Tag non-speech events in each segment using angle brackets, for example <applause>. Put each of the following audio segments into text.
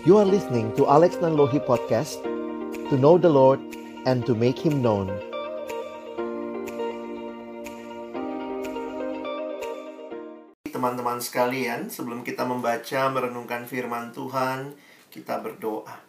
You are listening to Alex Nanlohi Podcast To know the Lord and to make Him known Teman-teman sekalian, sebelum kita membaca merenungkan firman Tuhan, kita berdoa.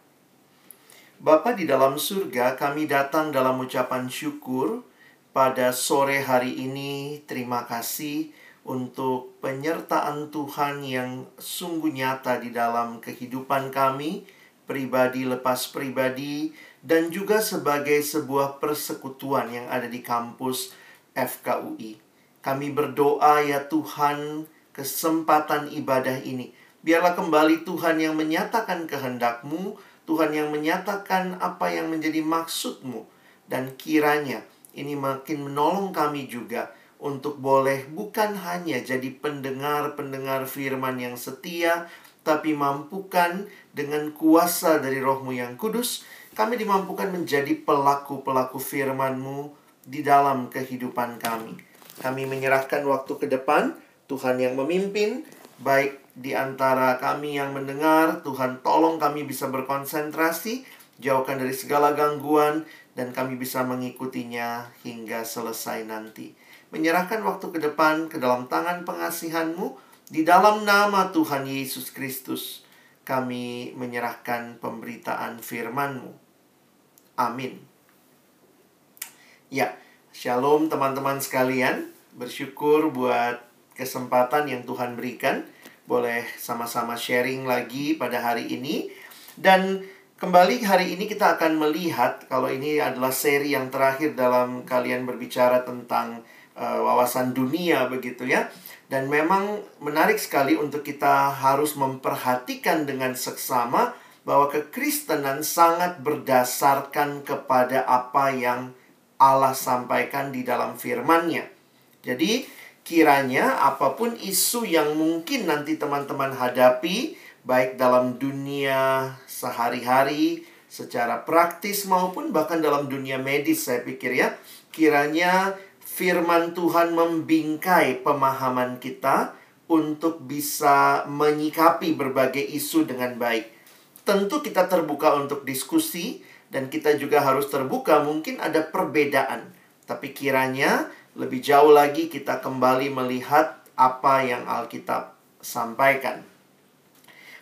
Bapa di dalam surga, kami datang dalam ucapan syukur pada sore hari ini. Terima kasih untuk penyertaan Tuhan yang sungguh nyata di dalam kehidupan kami, pribadi lepas pribadi, dan juga sebagai sebuah persekutuan yang ada di kampus FKUI. Kami berdoa ya Tuhan, kesempatan ibadah ini. Biarlah kembali Tuhan yang menyatakan kehendak-Mu, Tuhan yang menyatakan apa yang menjadi maksud-Mu. Dan kiranya ini makin menolong kami juga untuk boleh bukan hanya jadi pendengar-pendengar firman yang setia, tapi mampukan dengan kuasa dari rohmu yang kudus, kami dimampukan menjadi pelaku-pelaku firman-Mu di dalam kehidupan kami. Kami menyerahkan waktu ke depan, Tuhan yang memimpin, baik di antara kami yang mendengar, Tuhan tolong kami bisa berkonsentrasi, jauhkan dari segala gangguan, dan kami bisa mengikutinya hingga selesai nanti menyerahkan waktu ke depan ke dalam tangan pengasihanmu di dalam nama Tuhan Yesus Kristus kami menyerahkan pemberitaan firman-Mu. Amin. Ya, shalom teman-teman sekalian. Bersyukur buat kesempatan yang Tuhan berikan. Boleh sama-sama sharing lagi pada hari ini. Dan kembali hari ini kita akan melihat kalau ini adalah seri yang terakhir dalam kalian berbicara tentang uh, wawasan dunia begitu ya. Dan memang menarik sekali untuk kita harus memperhatikan dengan seksama bahwa kekristenan sangat berdasarkan kepada apa yang Allah sampaikan di dalam firman-Nya. Jadi, kiranya apa pun isu yang mungkin nanti teman-teman hadapi, baik dalam dunia sehari-hari, secara praktis maupun bahkan dalam dunia medis, saya pikir ya, kiranya firman Tuhan membingkai pemahaman kita untuk bisa menyikapi berbagai isu dengan baik. Tentu kita terbuka untuk diskusi dan kita juga harus terbuka mungkin ada perbedaan. Tapi kiranya lebih jauh lagi kita kembali melihat apa yang Alkitab sampaikan.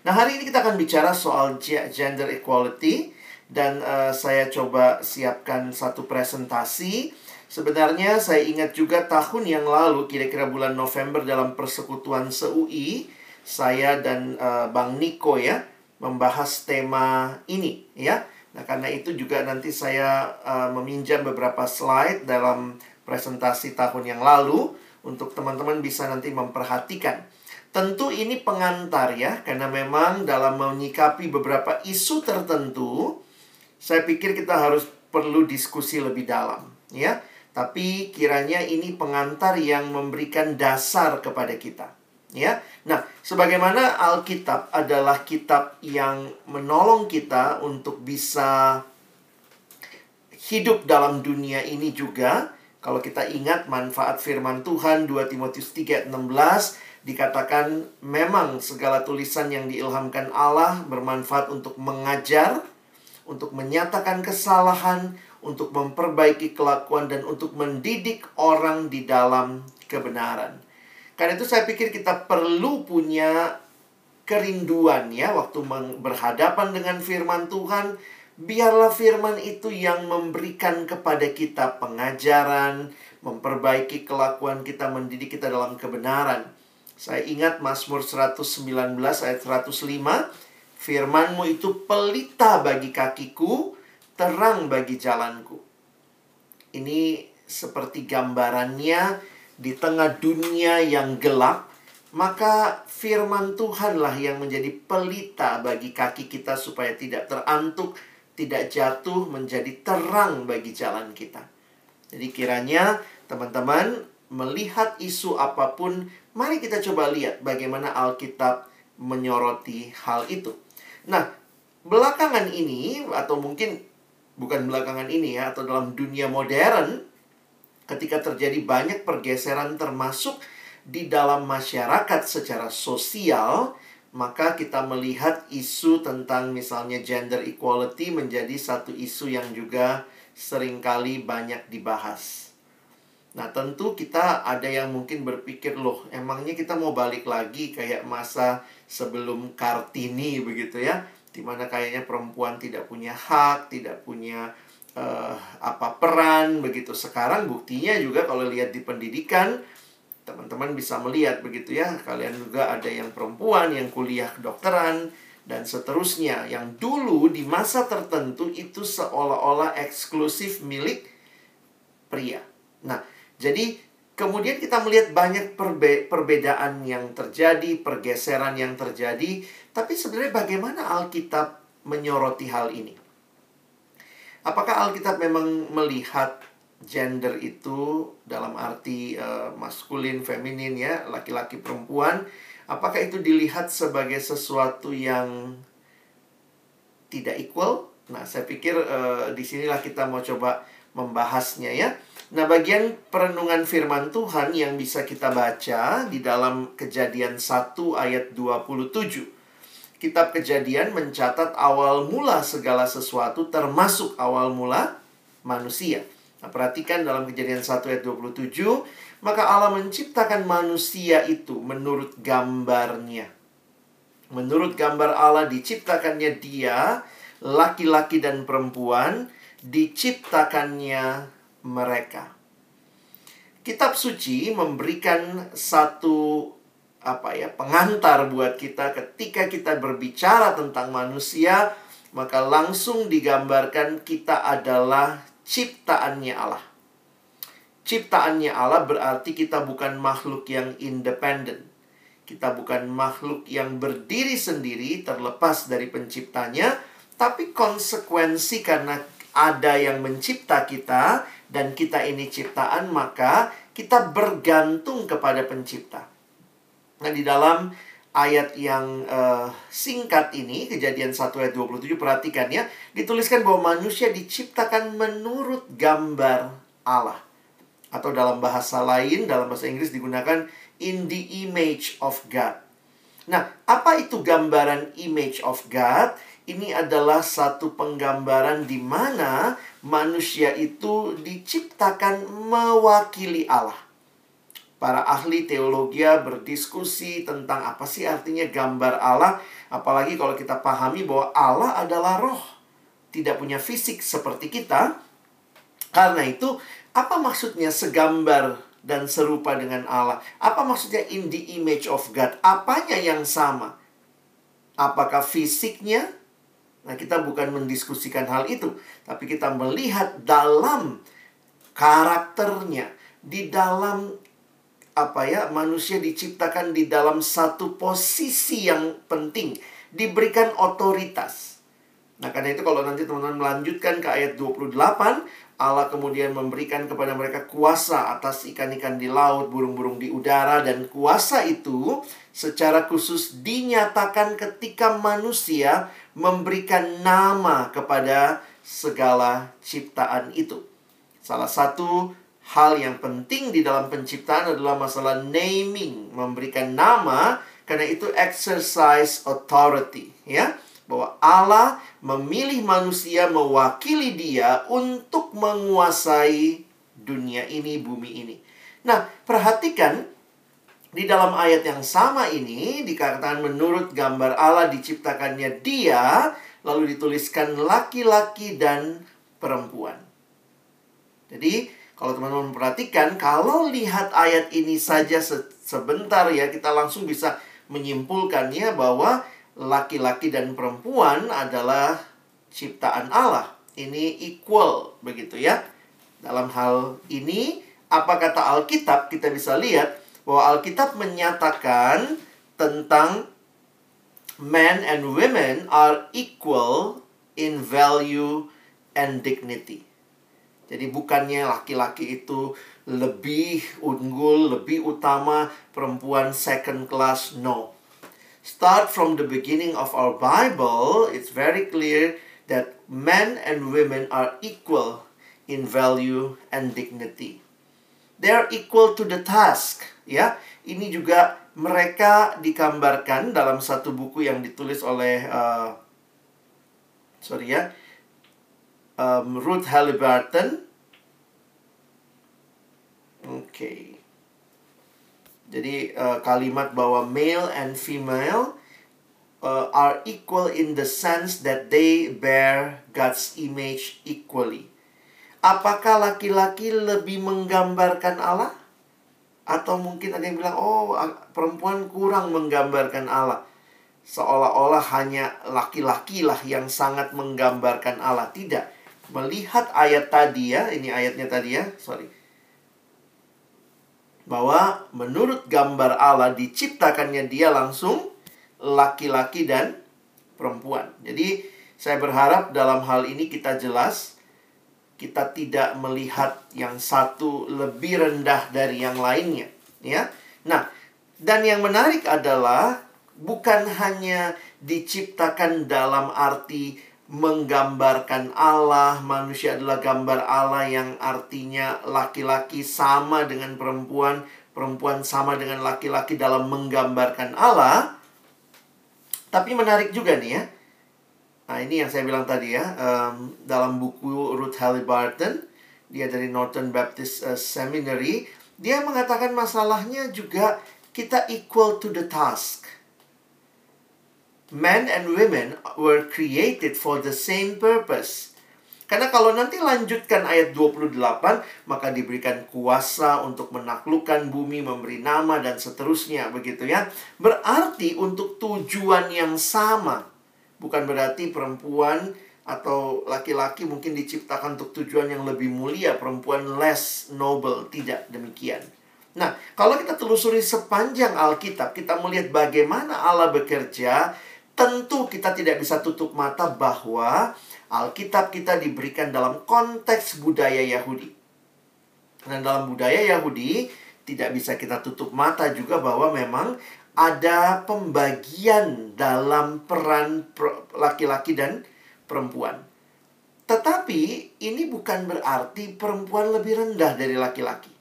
Nah, hari ini kita akan bicara soal gender equality dan uh, saya coba siapkan satu presentasi Sebenarnya saya ingat juga tahun yang lalu, kira-kira bulan November dalam persekutuan SEUI, saya dan uh, Bang Niko ya membahas tema ini ya. Nah, karena itu juga nanti saya uh, meminjam beberapa slide dalam presentasi tahun yang lalu untuk teman-teman bisa nanti memperhatikan. Tentu ini pengantar ya, karena memang dalam menyikapi beberapa isu tertentu, saya pikir kita harus perlu diskusi lebih dalam ya. Tapi kiranya ini pengantar yang memberikan dasar kepada kita. Ya. Nah, sebagaimana Alkitab adalah kitab yang menolong kita untuk bisa hidup dalam dunia ini juga. Kalau kita ingat manfaat firman Tuhan 2 Timotius 3:16 dikatakan memang segala tulisan yang diilhamkan Allah bermanfaat untuk mengajar, untuk menyatakan kesalahan, untuk memperbaiki kelakuan dan untuk mendidik orang di dalam kebenaran. Karena itu saya pikir kita perlu punya kerinduan ya waktu berhadapan dengan firman Tuhan, biarlah firman itu yang memberikan kepada kita pengajaran, memperbaiki kelakuan kita, mendidik kita dalam kebenaran. Saya ingat Mazmur 119 ayat 105, firmanmu itu pelita bagi kakiku, terang bagi jalanku. Ini seperti gambarannya di tengah dunia yang gelap, maka firman Tuhanlah yang menjadi pelita bagi kaki kita supaya tidak terantuk, tidak jatuh, menjadi terang bagi jalan kita. Jadi kiranya teman-teman melihat isu apa pun, mari kita coba lihat bagaimana Alkitab menyoroti hal itu. Nah, belakangan ini atau mungkin bukan belakangan ini ya atau dalam dunia modern ketika terjadi banyak pergeseran termasuk di dalam masyarakat secara sosial maka kita melihat isu tentang misalnya gender equality menjadi satu isu yang juga sering kali banyak dibahas. Nah, tentu kita ada yang mungkin berpikir, loh, emangnya kita mau balik lagi kayak masa sebelum Kartini begitu ya, di mana kayaknya perempuan tidak punya hak, tidak punya uh, apa peran begitu. Sekarang buktinya juga kalau lihat di pendidikan, teman-teman bisa melihat begitu ya kalian juga ada yang perempuan yang kuliah kedokteran dan seterusnya yang dulu di masa tertentu itu seolah-olah eksklusif milik pria. Nah, jadi kemudian kita melihat banyak perbe perbedaan yang terjadi, pergeseran yang terjadi, tapi sebenarnya bagaimana Alkitab menyoroti hal ini? Apakah Alkitab memang melihat gender itu dalam arti uh, maskulin, feminin ya, laki-laki, perempuan, apakah itu dilihat sebagai sesuatu yang tidak equal? Nah, saya pikir uh, di sinilah kita mau coba membahasnya ya. Nah, bagian perenungan firman Tuhan yang bisa kita baca di dalam Kejadian 1 ayat 27. Kitab Kejadian mencatat awal mula segala sesuatu termasuk awal mula manusia. Nah, perhatikan dalam kejadian 1 ayat 27, maka Allah menciptakan manusia itu menurut gambarnya. Menurut gambar Allah diciptakannya dia, laki-laki dan perempuan, diciptakannya mereka. Kitab suci memberikan satu apa ya pengantar buat kita ketika kita berbicara tentang manusia maka langsung digambarkan kita adalah ciptaannya Allah. Ciptaannya Allah berarti kita bukan makhluk yang independen. Kita bukan makhluk yang berdiri sendiri terlepas dari penciptanya, tapi konsekuensi karena ada yang mencipta kita dan kita ini ciptaan, maka kita bergantung kepada pencipta. Nah, di dalam ayat yang uh, singkat ini, kejadian 1 ayat 27, perhatikan ya. Dituliskan bahwa manusia diciptakan menurut gambar Allah. Atau dalam bahasa lain, dalam bahasa Inggris digunakan in the image of God. Nah, apa itu gambaran image of God? Ini adalah satu penggambaran di mana manusia itu diciptakan mewakili Allah para ahli teologi berdiskusi tentang apa sih artinya gambar Allah. Apalagi kalau kita pahami bahwa Allah adalah roh. Tidak punya fisik seperti kita. Karena itu, apa maksudnya segambar dan serupa dengan Allah? Apa maksudnya in the image of God? Apanya yang sama? Apakah fisiknya? Nah, kita bukan mendiskusikan hal itu, tapi kita melihat dalam karakternya, di dalam apa ya manusia diciptakan di dalam satu posisi yang penting diberikan otoritas. Nah karena itu kalau nanti teman-teman melanjutkan ke ayat 28 Allah kemudian memberikan kepada mereka kuasa atas ikan-ikan di laut burung-burung di udara dan kuasa itu secara khusus dinyatakan ketika manusia memberikan nama kepada segala ciptaan itu salah satu hal yang penting di dalam penciptaan adalah masalah naming, memberikan nama karena itu exercise authority, ya. Bahwa Allah memilih manusia mewakili dia untuk menguasai dunia ini, bumi ini. Nah, perhatikan di dalam ayat yang sama ini dikatakan menurut gambar Allah diciptakannya dia, lalu dituliskan laki-laki dan perempuan. Jadi, kalau teman-teman perhatikan, kalau lihat ayat ini saja se sebentar ya, kita langsung bisa menyimpulkannya bahwa laki-laki dan perempuan adalah ciptaan Allah. Ini equal begitu ya. Dalam hal ini, apa kata Alkitab? Kita bisa lihat bahwa Alkitab menyatakan tentang men and women are equal in value and dignity. Jadi bukannya laki-laki itu lebih unggul, lebih utama, perempuan second class, no. Start from the beginning of our Bible, it's very clear that men and women are equal in value and dignity. They are equal to the task ya. Ini juga mereka digambarkan dalam satu buku yang ditulis oleh uh, sorry ya um, Ruth Halliburton. Oke. Okay. Jadi uh, kalimat bahwa male and female uh, are equal in the sense that they bear God's image equally. Apakah laki-laki lebih menggambarkan Allah? Atau mungkin ada yang bilang, oh perempuan kurang menggambarkan Allah. Seolah-olah hanya laki-laki lah yang sangat menggambarkan Allah. Tidak. Melihat ayat tadi ya, ini ayatnya tadi ya, sorry. Bahwa menurut gambar Allah diciptakannya dia langsung laki-laki dan perempuan. Jadi saya berharap dalam hal ini kita jelas kita tidak melihat yang satu lebih rendah dari yang lainnya, ya. Nah, dan yang menarik adalah bukan hanya diciptakan dalam arti menggambarkan Allah, manusia adalah gambar Allah yang artinya laki-laki sama dengan perempuan, perempuan sama dengan laki-laki dalam menggambarkan Allah. Tapi menarik juga nih ya, Nah, ini yang saya bilang tadi ya, um, dalam buku Ruth Halliburton, dia dari Northern Baptist uh, Seminary, dia mengatakan masalahnya juga kita equal to the task. Men and women were created for the same purpose. Karena kalau nanti lanjutkan ayat 28, maka diberikan kuasa untuk menaklukkan bumi, memberi nama, dan seterusnya. Begitu ya. Berarti untuk tujuan yang sama. Bukan berarti perempuan atau laki-laki mungkin diciptakan untuk tujuan yang lebih mulia, perempuan less noble, tidak demikian. Nah, kalau kita telusuri sepanjang Alkitab, kita melihat bagaimana Allah bekerja, tentu kita tidak bisa tutup mata bahwa Alkitab kita diberikan dalam konteks budaya Yahudi. Dan dalam budaya Yahudi, tidak bisa kita tutup mata juga bahwa memang ada pembagian dalam peran laki-laki dan perempuan. Tetapi ini bukan berarti perempuan lebih rendah dari laki-laki.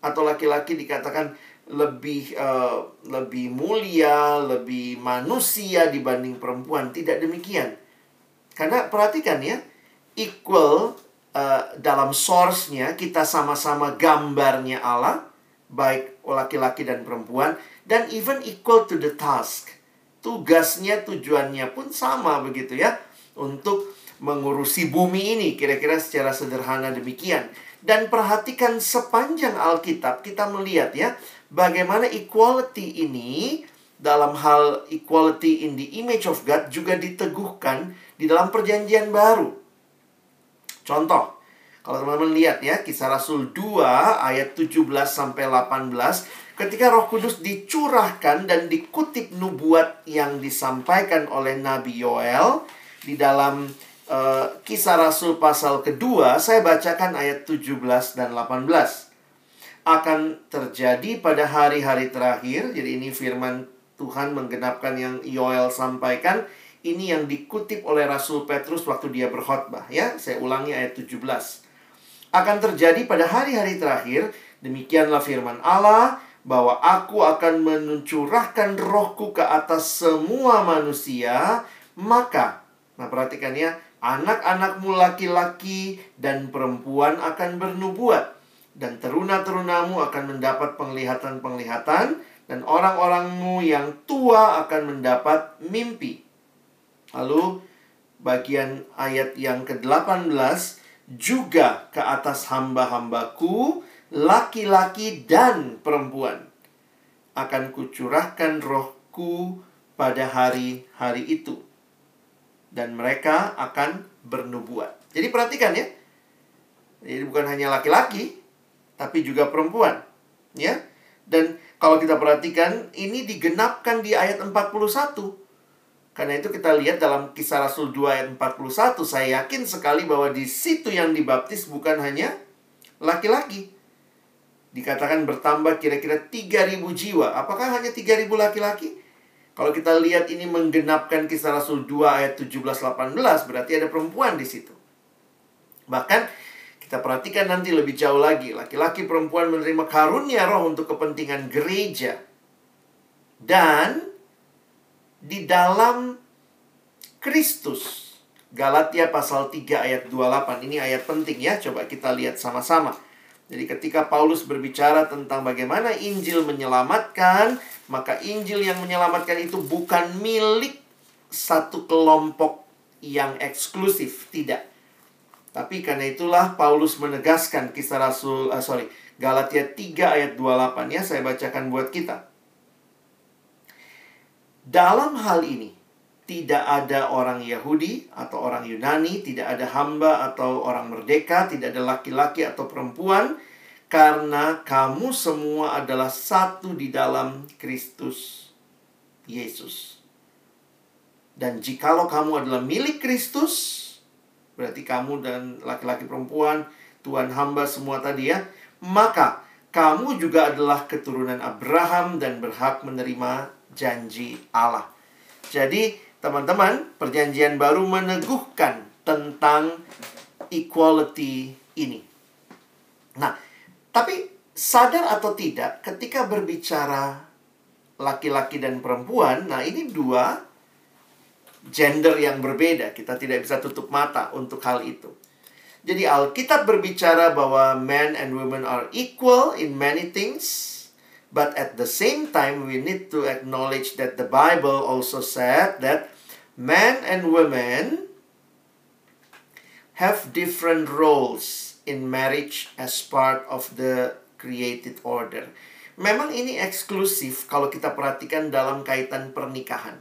Atau laki-laki dikatakan lebih uh, lebih mulia, lebih manusia dibanding perempuan. Tidak demikian. Karena perhatikan ya, equal uh, dalam source-nya kita sama-sama gambarnya Allah, baik laki-laki dan perempuan dan even equal to the task. Tugasnya, tujuannya pun sama begitu ya. Untuk mengurusi bumi ini, kira-kira secara sederhana demikian. Dan perhatikan sepanjang Alkitab, kita melihat ya, bagaimana equality ini dalam hal equality in the image of God juga diteguhkan di dalam perjanjian baru. Contoh, kalau teman-teman lihat ya, kisah Rasul 2 ayat 17 sampai 18, ketika Roh Kudus dicurahkan dan dikutip nubuat yang disampaikan oleh Nabi Yoel di dalam uh, Kisah Rasul pasal kedua, saya bacakan ayat 17 dan 18. Akan terjadi pada hari-hari terakhir, jadi ini firman Tuhan menggenapkan yang Yoel sampaikan, ini yang dikutip oleh Rasul Petrus waktu dia berkhotbah ya. Saya ulangi ayat 17. Akan terjadi pada hari-hari terakhir, demikianlah firman Allah, bahwa aku akan mencurahkan rohku ke atas semua manusia, maka, nah perhatikan ya, anak-anakmu laki-laki dan perempuan akan bernubuat, dan teruna-terunamu akan mendapat penglihatan-penglihatan, dan orang-orangmu yang tua akan mendapat mimpi. Lalu, bagian ayat yang ke-18, juga ke atas hamba-hambaku, laki-laki dan perempuan akan kucurahkan rohku pada hari-hari itu dan mereka akan bernubuat. Jadi perhatikan ya. Jadi bukan hanya laki-laki tapi juga perempuan, ya. Dan kalau kita perhatikan ini digenapkan di ayat 41. Karena itu kita lihat dalam kisah Rasul 2 ayat 41, saya yakin sekali bahwa di situ yang dibaptis bukan hanya laki-laki, dikatakan bertambah kira-kira 3.000 jiwa. Apakah hanya 3.000 laki-laki? Kalau kita lihat ini menggenapkan kisah Rasul 2 ayat 17-18, berarti ada perempuan di situ. Bahkan kita perhatikan nanti lebih jauh lagi. Laki-laki perempuan menerima karunia roh untuk kepentingan gereja. Dan di dalam Kristus. Galatia pasal 3 ayat 28. Ini ayat penting ya. Coba kita lihat sama-sama. Jadi ketika Paulus berbicara tentang bagaimana Injil menyelamatkan, maka Injil yang menyelamatkan itu bukan milik satu kelompok yang eksklusif, tidak. Tapi karena itulah Paulus menegaskan kisah Rasul, uh, sorry, Galatia 3 ayat 28 ya, saya bacakan buat kita. Dalam hal ini, tidak ada orang Yahudi atau orang Yunani, tidak ada hamba atau orang merdeka, tidak ada laki-laki atau perempuan, karena kamu semua adalah satu di dalam Kristus Yesus. Dan jikalau kamu adalah milik Kristus, Berarti kamu dan laki-laki perempuan, Tuhan hamba semua tadi ya. Maka kamu juga adalah keturunan Abraham dan berhak menerima janji Allah. Jadi, teman-teman, perjanjian baru meneguhkan tentang equality ini. Nah, tapi sadar atau tidak ketika berbicara laki-laki dan perempuan, nah ini dua gender yang berbeda. Kita tidak bisa tutup mata untuk hal itu. Jadi Alkitab berbicara bahwa men and women are equal in many things. But at the same time, we need to acknowledge that the Bible also said that men and women have different roles in marriage as part of the created order. Memang ini eksklusif kalau kita perhatikan dalam kaitan pernikahan.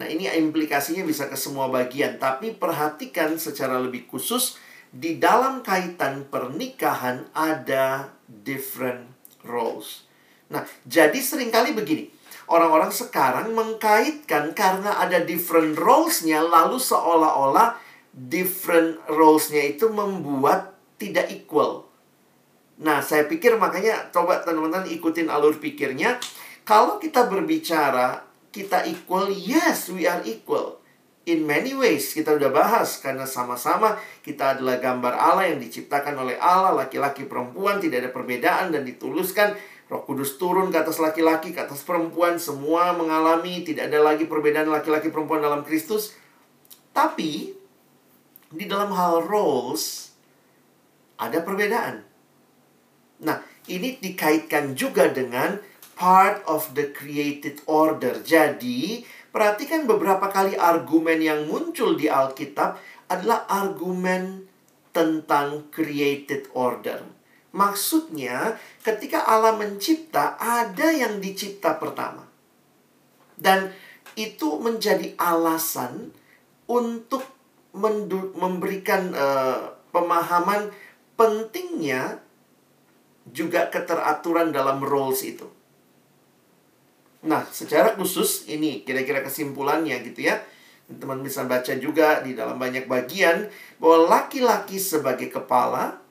Nah, ini implikasinya bisa ke semua bagian, tapi perhatikan secara lebih khusus di dalam kaitan pernikahan ada different roles. Nah, jadi sering kali begini. Orang-orang sekarang mengkaitkan karena ada different roles-nya lalu seolah-olah different roles-nya itu membuat tidak equal. Nah, saya pikir makanya coba teman-teman ikutin alur pikirnya. Kalau kita berbicara kita equal? Yes, we are equal. In many ways, kita udah bahas karena sama-sama kita adalah gambar Allah yang diciptakan oleh Allah, laki-laki perempuan, tidak ada perbedaan dan dituluskan. Roh Kudus turun ke atas laki-laki, ke atas perempuan, semua mengalami tidak ada lagi perbedaan laki-laki perempuan dalam Kristus. Tapi di dalam hal roles ada perbedaan. Nah, ini dikaitkan juga dengan part of the created order. Jadi, perhatikan beberapa kali argumen yang muncul di Alkitab adalah argumen tentang created order. Maksudnya, ketika Allah mencipta, ada yang dicipta pertama. Dan itu menjadi alasan untuk memberikan uh, pemahaman pentingnya juga keteraturan dalam roles itu. Nah, secara khusus ini kira-kira kesimpulannya gitu ya. Teman bisa baca juga di dalam banyak bagian bahwa laki-laki sebagai kepala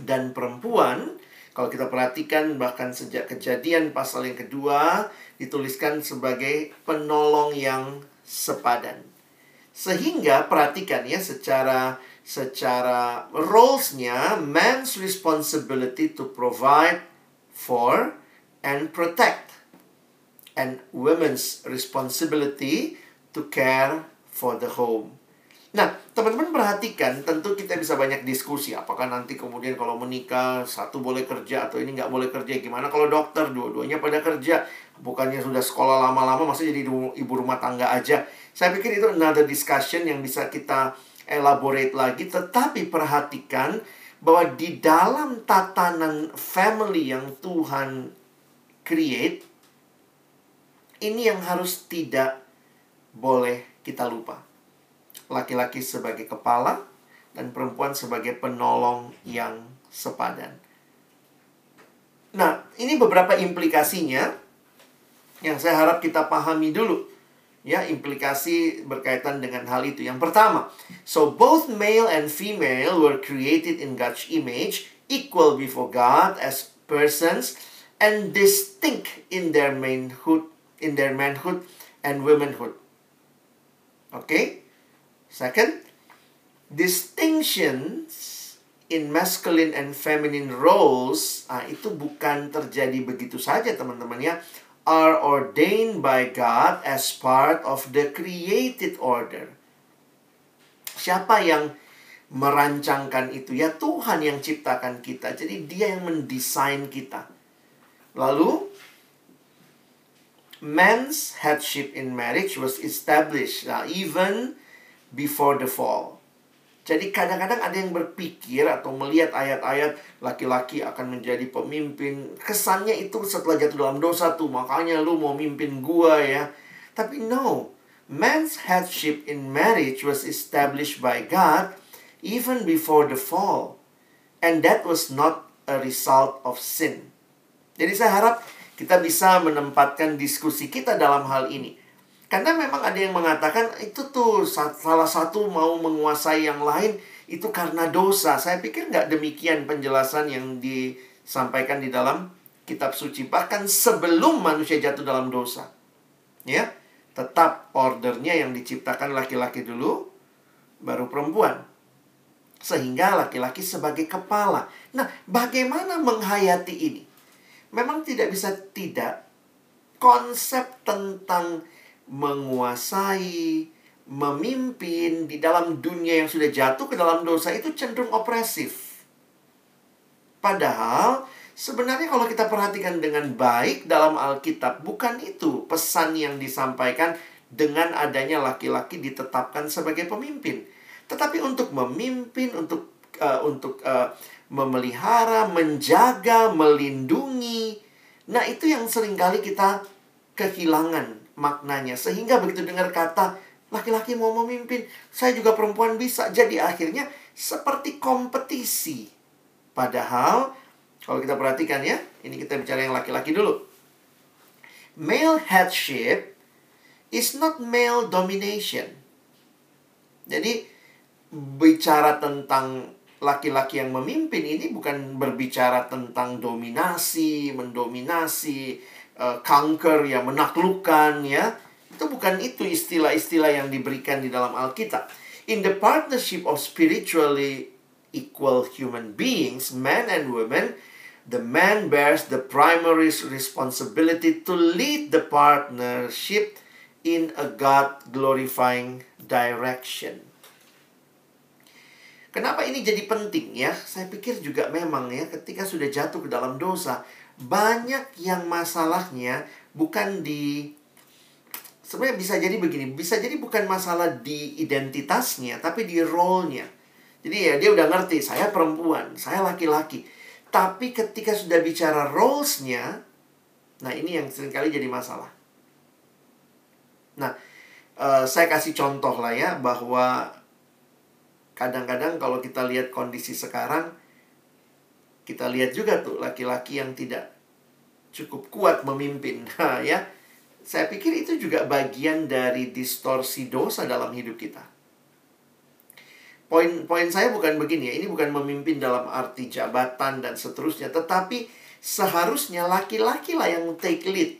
dan perempuan kalau kita perhatikan bahkan sejak kejadian pasal yang kedua dituliskan sebagai penolong yang sepadan. Sehingga perhatikan ya secara secara roles-nya man's responsibility to provide for and protect and women's responsibility to care for the home. Nah, teman-teman perhatikan, tentu kita bisa banyak diskusi. Apakah nanti kemudian kalau menikah, satu boleh kerja atau ini nggak boleh kerja. Gimana kalau dokter, dua-duanya pada kerja. Bukannya sudah sekolah lama-lama, masih jadi ibu rumah tangga aja. Saya pikir itu another discussion yang bisa kita elaborate lagi. Tetapi perhatikan bahwa di dalam tatanan family yang Tuhan create, ini yang harus tidak boleh kita lupa. Laki-laki sebagai kepala dan perempuan sebagai penolong yang sepadan. Nah, ini beberapa implikasinya yang saya harap kita pahami dulu. Ya, implikasi berkaitan dengan hal itu. Yang pertama, so both male and female were created in God's image, equal before God as persons and distinct in their manhood in their manhood and womanhood. Okay? Second, distinctions in masculine and feminine roles, ah, itu bukan terjadi begitu saja teman-teman ya. Are ordained by God as part of the created order. Siapa yang merancangkan itu? Ya Tuhan yang ciptakan kita. Jadi dia yang mendesain kita. Lalu man's headship in marriage was established uh, even before the fall. Jadi kadang-kadang ada yang berpikir atau melihat ayat-ayat laki-laki akan menjadi pemimpin. Kesannya itu setelah jatuh dalam dosa tuh, makanya lu mau mimpin gua ya. Tapi no, man's headship in marriage was established by God even before the fall. And that was not a result of sin. Jadi saya harap kita bisa menempatkan diskusi kita dalam hal ini. Karena memang ada yang mengatakan itu tuh salah satu mau menguasai yang lain itu karena dosa. Saya pikir nggak demikian penjelasan yang disampaikan di dalam kitab suci. Bahkan sebelum manusia jatuh dalam dosa. Ya, tetap ordernya yang diciptakan laki-laki dulu, baru perempuan. Sehingga laki-laki sebagai kepala. Nah, bagaimana menghayati ini? Memang tidak bisa tidak konsep tentang menguasai, memimpin di dalam dunia yang sudah jatuh ke dalam dosa itu cenderung opresif. Padahal sebenarnya kalau kita perhatikan dengan baik dalam Alkitab bukan itu pesan yang disampaikan dengan adanya laki-laki ditetapkan sebagai pemimpin. Tetapi untuk memimpin, untuk uh, untuk uh, memelihara, menjaga, melindungi. Nah, itu yang sering kali kita kehilangan maknanya. Sehingga begitu dengar kata laki-laki mau memimpin, saya juga perempuan bisa. Jadi akhirnya seperti kompetisi. Padahal kalau kita perhatikan ya, ini kita bicara yang laki-laki dulu. Male headship is not male domination. Jadi bicara tentang laki-laki yang memimpin ini bukan berbicara tentang dominasi, mendominasi, uh, conquer ya menaklukkan ya. Itu bukan itu istilah-istilah yang diberikan di dalam Alkitab. In the partnership of spiritually equal human beings men and women the man bears the primary responsibility to lead the partnership in a God glorifying direction. Kenapa ini jadi penting ya? Saya pikir juga memang ya ketika sudah jatuh ke dalam dosa, banyak yang masalahnya bukan di sebenarnya bisa jadi begini, bisa jadi bukan masalah di identitasnya, tapi di role-nya. Jadi ya dia udah ngerti, saya perempuan, saya laki-laki. Tapi ketika sudah bicara roles-nya, nah ini yang sering kali jadi masalah. Nah, uh, saya kasih contoh lah ya, bahwa kadang-kadang kalau kita lihat kondisi sekarang, kita lihat juga tuh laki-laki yang tidak cukup kuat memimpin. <laughs> Nah, ya. Saya pikir itu juga bagian dari distorsi dosa dalam hidup kita. Poin poin saya bukan begini ya, ini bukan memimpin dalam arti jabatan dan seterusnya, tetapi seharusnya laki-laki lah yang take lead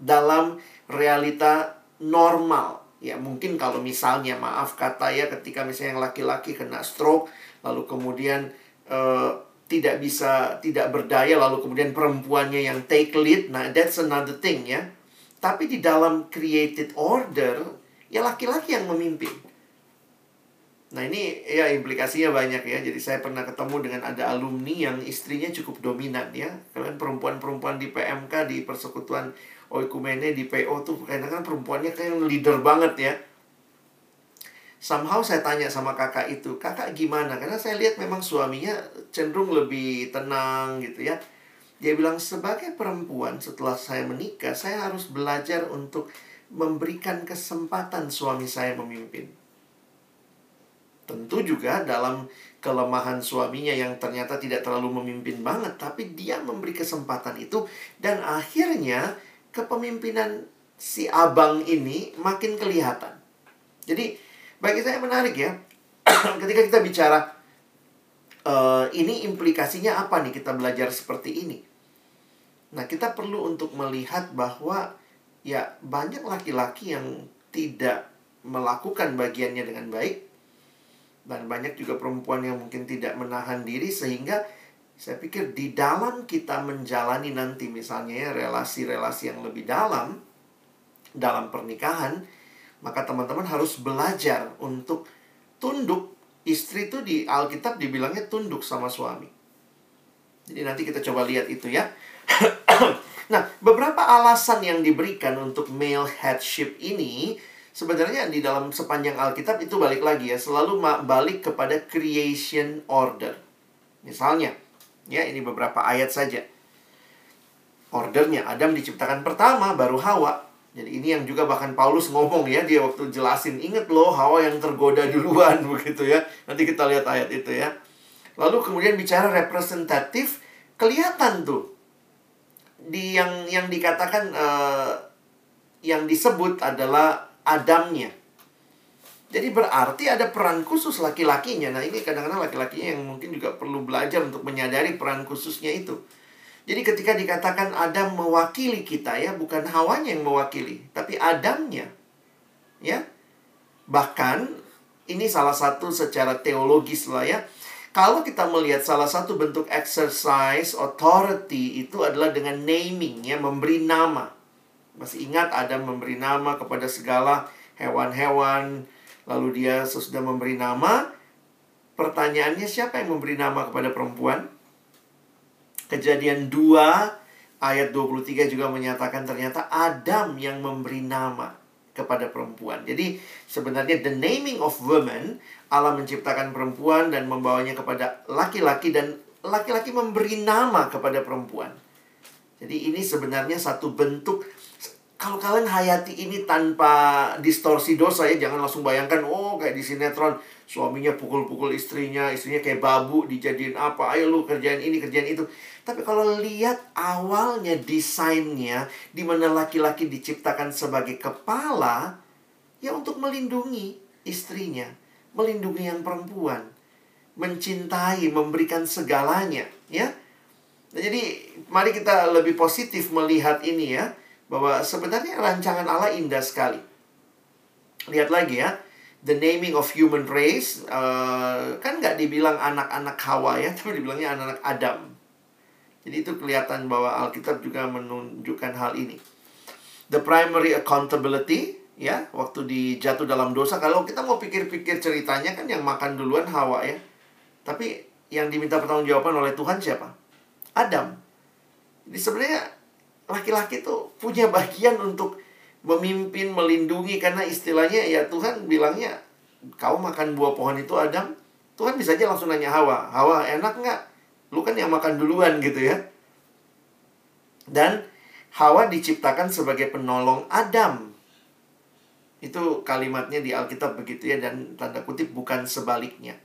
dalam realita normal. Ya, mungkin kalau misalnya maaf kata ya ketika misalnya yang laki-laki kena stroke lalu kemudian uh, tidak bisa tidak berdaya lalu kemudian perempuannya yang take lead. Nah that's another thing ya. Tapi di dalam created order ya laki-laki yang memimpin. Nah ini ya implikasinya banyak ya. Jadi saya pernah ketemu dengan ada alumni yang istrinya cukup dominan ya. Kalian perempuan-perempuan di PMK di persekutuan oikumene di PO tuh kadang-kadang perempuannya kayak leader banget ya somehow saya tanya sama kakak itu, kakak gimana? Karena saya lihat memang suaminya cenderung lebih tenang gitu ya. Dia bilang, sebagai perempuan setelah saya menikah, saya harus belajar untuk memberikan kesempatan suami saya memimpin. Tentu juga dalam kelemahan suaminya yang ternyata tidak terlalu memimpin banget, tapi dia memberi kesempatan itu dan akhirnya kepemimpinan si abang ini makin kelihatan. Jadi bagi saya menarik ya, <clears throat> ketika kita bicara uh, ini implikasinya apa nih kita belajar seperti ini. Nah, kita perlu untuk melihat bahwa ya banyak laki-laki yang tidak melakukan bagiannya dengan baik Dan banyak juga perempuan yang mungkin tidak menahan diri sehingga saya pikir di dalam kita menjalani nanti misalnya ya relasi-relasi yang lebih dalam dalam pernikahan, maka teman-teman harus belajar untuk tunduk. Istri itu di Alkitab dibilangnya tunduk sama suami. Jadi nanti kita coba lihat itu ya. <clears throat> nah, beberapa alasan yang diberikan untuk male headship ini sebenarnya di dalam sepanjang Alkitab itu balik lagi ya, selalu balik kepada creation order. Misalnya, ya ini beberapa ayat saja. Ordernya Adam diciptakan pertama, baru Hawa. Jadi ini yang juga bahkan Paulus ngomong ya dia waktu jelasin inget loh Hawa yang tergoda duluan <laughs> begitu ya. Nanti kita lihat ayat itu ya. Lalu kemudian bicara representatif kelihatan tuh di yang yang dikatakan uh, yang disebut adalah Adamnya. Jadi berarti ada peran khusus laki-lakinya. Nah ini kadang-kadang laki-lakinya yang mungkin juga perlu belajar untuk menyadari peran khususnya itu. Jadi ketika dikatakan Adam mewakili kita ya, bukan Hawanya yang mewakili, tapi Adamnya. Ya. Bahkan ini salah satu secara teologis lah ya. Kalau kita melihat salah satu bentuk exercise authority itu adalah dengan naming ya, memberi nama. Masih ingat Adam memberi nama kepada segala hewan-hewan, lalu dia sesudah memberi nama, pertanyaannya siapa yang memberi nama kepada perempuan? Kejadian 2 ayat 23 juga menyatakan ternyata Adam yang memberi nama kepada perempuan. Jadi sebenarnya the naming of woman Allah menciptakan perempuan dan membawanya kepada laki-laki dan laki-laki memberi nama kepada perempuan. Jadi ini sebenarnya satu bentuk kalau kalian hayati ini tanpa distorsi dosa ya jangan langsung bayangkan oh kayak di sinetron suaminya pukul-pukul istrinya, istrinya kayak babu dijadiin apa, ayo lu kerjain ini, kerjain itu. Tapi kalau lihat awalnya desainnya, di mana laki-laki diciptakan sebagai kepala, ya untuk melindungi istrinya, melindungi yang perempuan, mencintai, memberikan segalanya, ya. Nah, jadi mari kita lebih positif melihat ini ya, bahwa sebenarnya rancangan Allah indah sekali. Lihat lagi ya, the naming of human race uh, kan nggak dibilang anak-anak Hawa ya, <laughs> tapi dibilangnya anak-anak Adam. Jadi itu kelihatan bahwa Alkitab juga menunjukkan hal ini. The primary accountability, ya, waktu dijatuh dalam dosa. Kalau kita mau pikir-pikir ceritanya kan yang makan duluan Hawa ya. Tapi yang diminta pertanggungjawaban oleh Tuhan siapa? Adam. Jadi sebenarnya laki-laki tuh punya bagian untuk memimpin, melindungi karena istilahnya ya Tuhan bilangnya kau makan buah pohon itu Adam. Tuhan bisa aja langsung nanya Hawa, Hawa enak nggak? Lu kan yang makan duluan gitu ya. Dan Hawa diciptakan sebagai penolong Adam. Itu kalimatnya di Alkitab begitu ya dan tanda kutip bukan sebaliknya.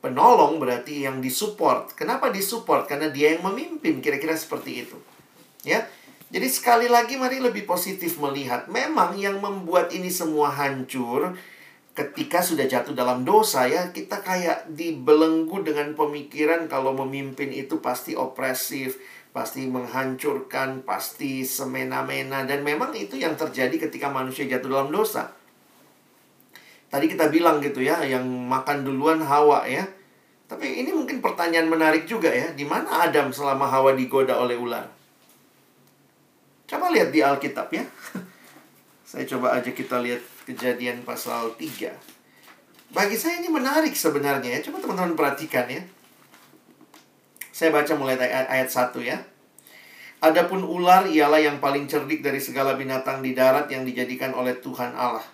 Penolong berarti yang disupport. Kenapa disupport? Karena dia yang memimpin, kira-kira seperti itu. Ya. Jadi sekali lagi mari lebih positif melihat memang yang membuat ini semua hancur ketika sudah jatuh dalam dosa ya kita kayak dibelenggu dengan pemikiran kalau memimpin itu pasti opresif, pasti menghancurkan, pasti semena-mena dan memang itu yang terjadi ketika manusia jatuh dalam dosa. Tadi kita bilang gitu ya, yang makan duluan Hawa ya. Tapi ini mungkin pertanyaan menarik juga ya, di mana Adam selama Hawa digoda oleh ular? Coba lihat di Alkitab ya. <laughs> Saya coba aja kita lihat kejadian pasal 3. Bagi saya ini menarik sebenarnya ya. Coba teman-teman perhatikan ya. Saya baca mulai ayat, ayat 1 ya. Adapun ular ialah yang paling cerdik dari segala binatang di darat yang dijadikan oleh Tuhan Allah.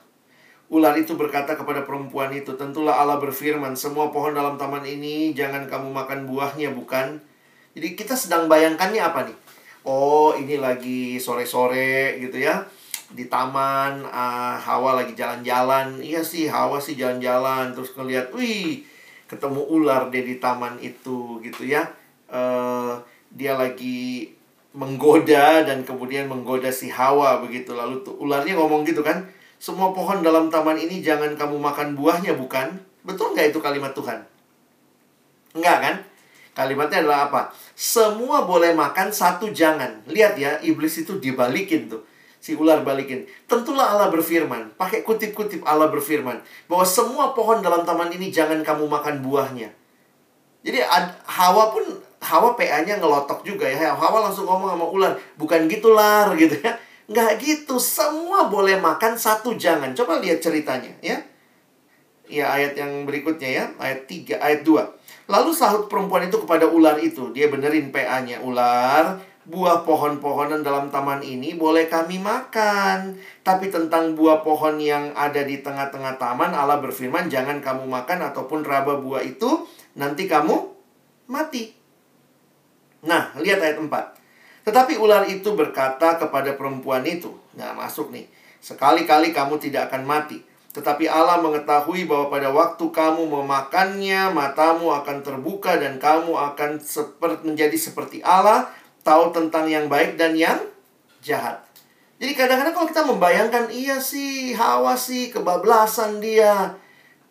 Ular itu berkata kepada perempuan itu, Tentulah Allah berfirman, semua pohon dalam taman ini jangan kamu makan buahnya, bukan? Jadi kita sedang bayangkannya apa nih? Oh, ini lagi sore-sore gitu ya di taman uh, Hawa lagi jalan-jalan. Iya sih Hawa sih jalan-jalan terus ngeliat wih ketemu ular deh di taman itu gitu ya. Uh, dia lagi menggoda dan kemudian menggoda si Hawa begitu. Lalu tuh ularnya ngomong gitu kan semua pohon dalam taman ini jangan kamu makan buahnya bukan? Betul nggak itu kalimat Tuhan? Enggak kan? Kalimatnya adalah apa? Semua boleh makan satu jangan. Lihat ya iblis itu dibalikin tuh Si ular balikin. Tentulah Allah berfirman. Pakai kutip-kutip Allah berfirman. Bahwa semua pohon dalam taman ini jangan kamu makan buahnya. Jadi Hawa pun, Hawa PA-nya ngelotok juga ya. Hawa langsung ngomong sama ular. Bukan gitu lar <laughs> gitu ya. Nggak gitu. Semua boleh makan, satu jangan. Coba lihat ceritanya ya. Ya ayat yang berikutnya ya. Ayat 3, ayat 2. Lalu sahut perempuan itu kepada ular itu. Dia benerin PA-nya. Ular, buah pohon-pohonan dalam taman ini boleh kami makan. Tapi tentang buah pohon yang ada di tengah-tengah taman, Allah berfirman, jangan kamu makan ataupun raba buah itu, nanti kamu mati. Nah, lihat ayat 4. Tetapi ular itu berkata kepada perempuan itu, nah masuk nih, sekali-kali kamu tidak akan mati. Tetapi Allah mengetahui bahwa pada waktu kamu memakannya, matamu akan terbuka dan kamu akan seperti menjadi seperti Allah, tahu tentang yang baik dan yang jahat. Jadi kadang-kadang kalau kita membayangkan, iya sih, Hawa sih, kebablasan dia.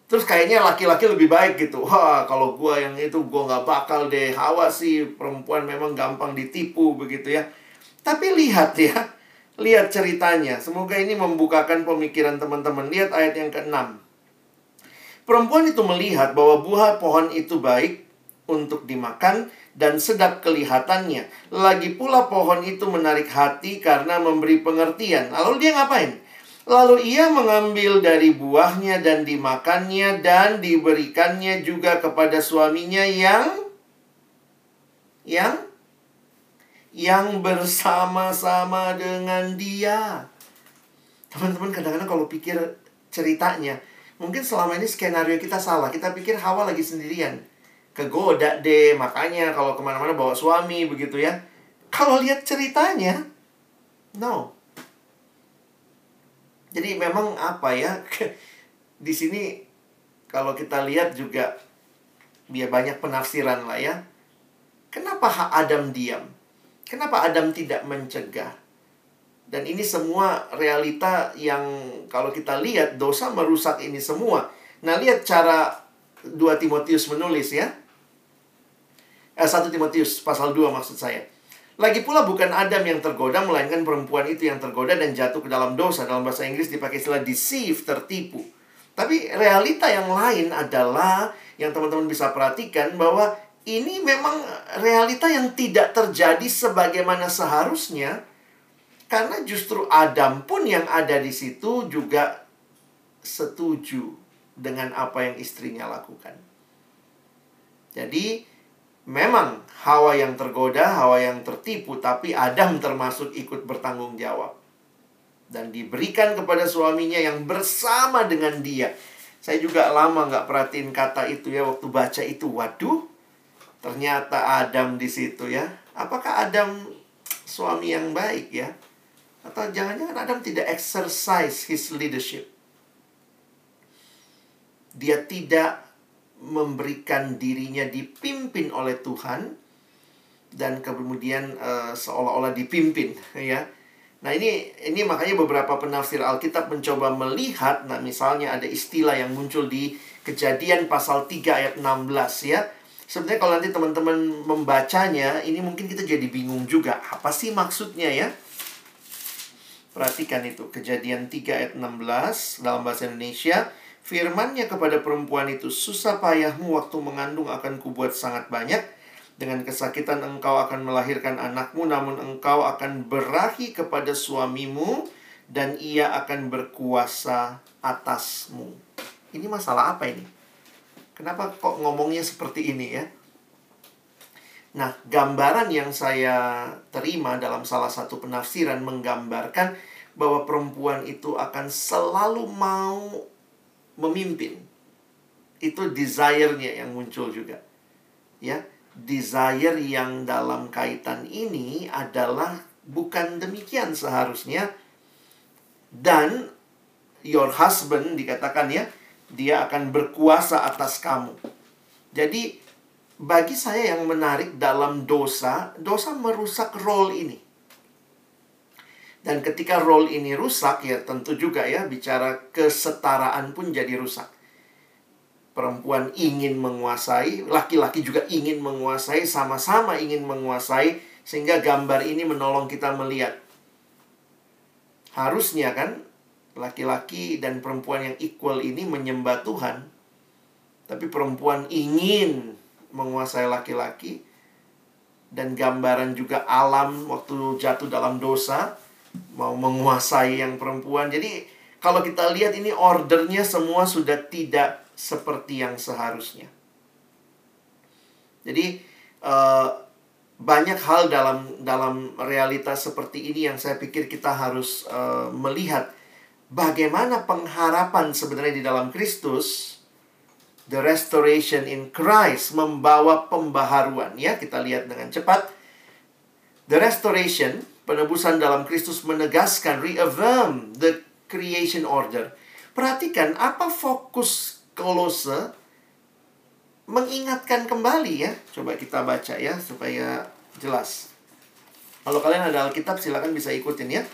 Terus kayaknya laki-laki lebih baik gitu. Wah, kalau gua yang itu gua nggak bakal deh. Hawa sih, perempuan memang gampang ditipu begitu ya. Tapi lihat ya, Lihat ceritanya. Semoga ini membukakan pemikiran teman-teman. Lihat ayat yang ke-6. Perempuan itu melihat bahwa buah pohon itu baik untuk dimakan dan sedap kelihatannya. Lagi pula pohon itu menarik hati karena memberi pengertian. Lalu dia ngapain? Lalu ia mengambil dari buahnya dan dimakannya dan diberikannya juga kepada suaminya yang yang yang bersama-sama dengan dia. Teman-teman kadang-kadang kalau pikir ceritanya, mungkin selama ini skenario kita salah. Kita pikir Hawa lagi sendirian. Kegoda deh, makanya kalau ke mana-mana bawa suami begitu ya. Kalau lihat ceritanya, no. Jadi memang apa ya, <laughs> di sini kalau kita lihat juga biar banyak penafsiran lah ya. Kenapa Adam diam? Kenapa Adam tidak mencegah? Dan ini semua realita yang kalau kita lihat dosa merusak ini semua. Nah, lihat cara 2 Timotius menulis ya. Eh, 1 Timotius pasal 2 maksud saya. Lagi pula bukan Adam yang tergoda, melainkan perempuan itu yang tergoda dan jatuh ke dalam dosa. Dalam bahasa Inggris dipakai istilah deceive, tertipu. Tapi realita yang lain adalah yang teman-teman bisa perhatikan bahwa ini memang realita yang tidak terjadi sebagaimana seharusnya karena justru Adam pun yang ada di situ juga setuju dengan apa yang istrinya lakukan. Jadi memang Hawa yang tergoda, Hawa yang tertipu, tapi Adam termasuk ikut bertanggung jawab. Dan diberikan kepada suaminya yang bersama dengan dia. Saya juga lama nggak perhatiin kata itu ya waktu baca itu. Waduh, Ternyata Adam di situ ya. Apakah Adam suami yang baik ya? Atau jangan-jangan Adam tidak exercise his leadership. Dia tidak memberikan dirinya dipimpin oleh Tuhan dan kemudian uh, seolah-olah dipimpin <laughs> ya. Nah, ini ini makanya beberapa penafsir Alkitab mencoba melihat nah misalnya ada istilah yang muncul di Kejadian pasal 3 ayat 16 ya Sebenarnya kalau nanti teman-teman membacanya, ini mungkin kita jadi bingung juga. Apa sih maksudnya ya? Perhatikan itu, kejadian 3 ayat 16 dalam bahasa Indonesia. Firmannya kepada perempuan itu, susah payahmu waktu mengandung akan kubuat sangat banyak. Dengan kesakitan engkau akan melahirkan anakmu, namun engkau akan berahi kepada suamimu, dan ia akan berkuasa atasmu. Ini masalah apa ini? Kenapa kok ngomongnya seperti ini ya? Nah, gambaran yang saya terima dalam salah satu penafsiran menggambarkan bahwa perempuan itu akan selalu mau memimpin. Itu desire-nya yang muncul juga. Ya, desire yang dalam kaitan ini adalah bukan demikian seharusnya. Dan your husband dikatakan ya, dia akan berkuasa atas kamu. Jadi, bagi saya yang menarik dalam dosa, dosa merusak role ini. Dan ketika role ini rusak, ya tentu juga ya, bicara kesetaraan pun jadi rusak. Perempuan ingin menguasai, laki-laki juga ingin menguasai, sama-sama ingin menguasai, sehingga gambar ini menolong kita melihat Harusnya kan laki-laki dan perempuan yang equal ini menyembah Tuhan. Tapi perempuan ingin menguasai laki-laki dan gambaran juga alam waktu jatuh dalam dosa mau menguasai yang perempuan. Jadi kalau kita lihat ini ordernya semua sudah tidak seperti yang seharusnya. Jadi uh, banyak hal dalam dalam realitas seperti ini yang saya pikir kita harus uh, melihat bagaimana pengharapan sebenarnya di dalam Kristus the restoration in Christ membawa pembaharuan ya kita lihat dengan cepat the restoration penebusan dalam Kristus menegaskan reaffirm the creation order perhatikan apa fokus kolose mengingatkan kembali ya. Coba kita baca ya supaya jelas. Kalau kalian ada Alkitab silakan bisa ikutin ya.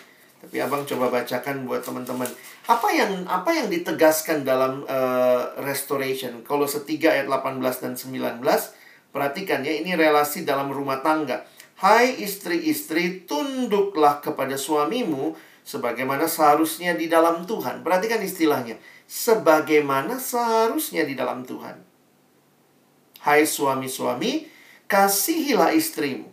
Tapi Abang coba bacakan buat teman-teman. Apa yang apa yang ditegaskan dalam uh, restoration? Kalau setiga ayat 18 dan 19, perhatikan ya ini relasi dalam rumah tangga. Hai istri-istri, tunduklah kepada suamimu sebagaimana seharusnya di dalam Tuhan. Perhatikan istilahnya. Sebagaimana seharusnya di dalam Tuhan. Hai suami-suami, kasihilah istrimu.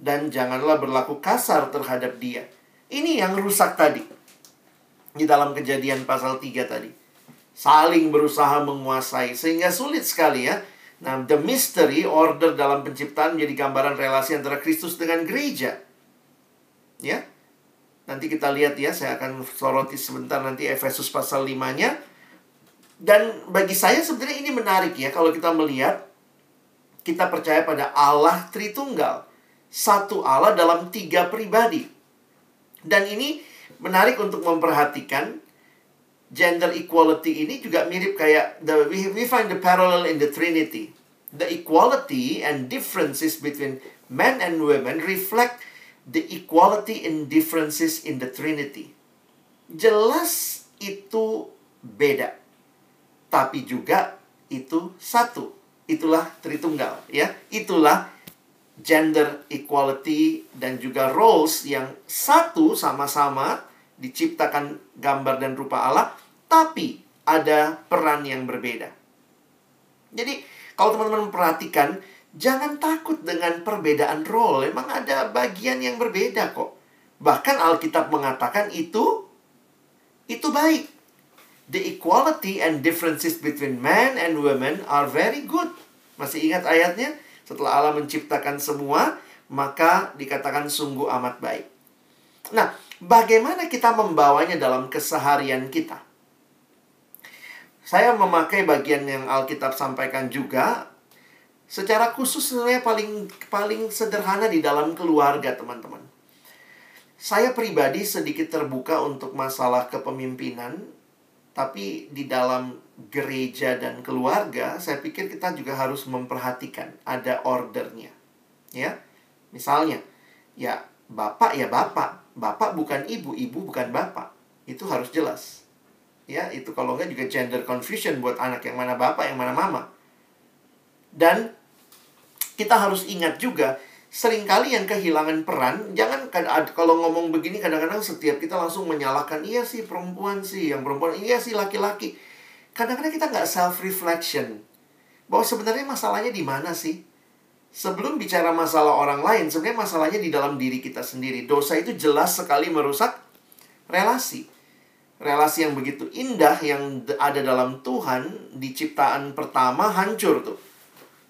Dan janganlah berlaku kasar terhadap dia. Ini yang rusak tadi. Di dalam kejadian pasal 3 tadi. Saling berusaha menguasai. Sehingga sulit sekali ya. Nah, the mystery, order dalam penciptaan menjadi gambaran relasi antara Kristus dengan gereja. Ya. Nanti kita lihat ya, saya akan soroti sebentar nanti Efesus pasal 5-nya dan bagi saya sebenarnya ini menarik ya kalau kita melihat kita percaya pada Allah Tritunggal. Satu Allah dalam tiga pribadi. Dan ini menarik untuk memperhatikan gender equality ini juga mirip kayak the we, we find the parallel in the Trinity. The equality and differences between men and women reflect the equality and differences in the Trinity. Jelas itu beda tapi juga itu satu. Itulah Tritunggal, ya. Itulah gender equality dan juga roles yang satu sama-sama diciptakan gambar dan rupa Allah, tapi ada peran yang berbeda. Jadi, kalau teman-teman perhatikan, jangan takut dengan perbedaan role. Emang ada bagian yang berbeda kok. Bahkan Alkitab mengatakan itu itu baik the equality and differences between men and women are very good. Masih ingat ayatnya? Setelah Allah menciptakan semua, maka dikatakan sungguh amat baik. Nah, bagaimana kita membawanya dalam keseharian kita? Saya memakai bagian yang Alkitab sampaikan juga secara khusus sebenarnya paling paling sederhana di dalam keluarga, teman-teman. Saya pribadi sedikit terbuka untuk masalah kepemimpinan tapi di dalam gereja dan keluarga, saya pikir kita juga harus memperhatikan ada ordernya. Ya. Misalnya, ya bapak ya bapak, bapak bukan ibu, ibu bukan bapak. Itu harus jelas. Ya, itu kalau enggak juga gender confusion buat anak yang mana bapak, yang mana mama. Dan kita harus ingat juga sering kali yang kehilangan peran, jangan kalau ngomong begini kadang-kadang setiap kita langsung menyalahkan, iya sih perempuan sih, yang perempuan, iya sih laki-laki. Kadang-kadang kita nggak self-reflection. Bahwa sebenarnya masalahnya di mana sih? Sebelum bicara masalah orang lain, sebenarnya masalahnya di dalam diri kita sendiri. Dosa itu jelas sekali merusak relasi. Relasi yang begitu indah yang ada dalam Tuhan di ciptaan pertama hancur tuh.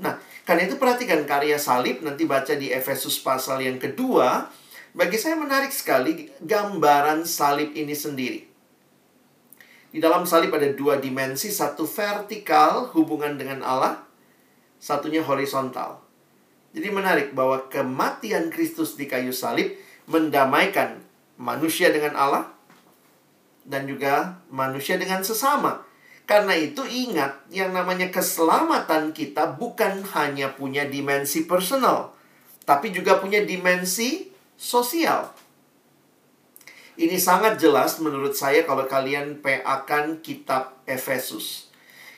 Nah, karena itu perhatikan karya salib nanti baca di Efesus pasal yang kedua. Bagi saya menarik sekali gambaran salib ini sendiri. Di dalam salib ada dua dimensi, satu vertikal hubungan dengan Allah, satunya horizontal. Jadi menarik bahwa kematian Kristus di kayu salib mendamaikan manusia dengan Allah dan juga manusia dengan sesama. Karena itu ingat, yang namanya keselamatan kita bukan hanya punya dimensi personal, tapi juga punya dimensi sosial. Ini sangat jelas menurut saya kalau kalian PA-kan kitab Efesus.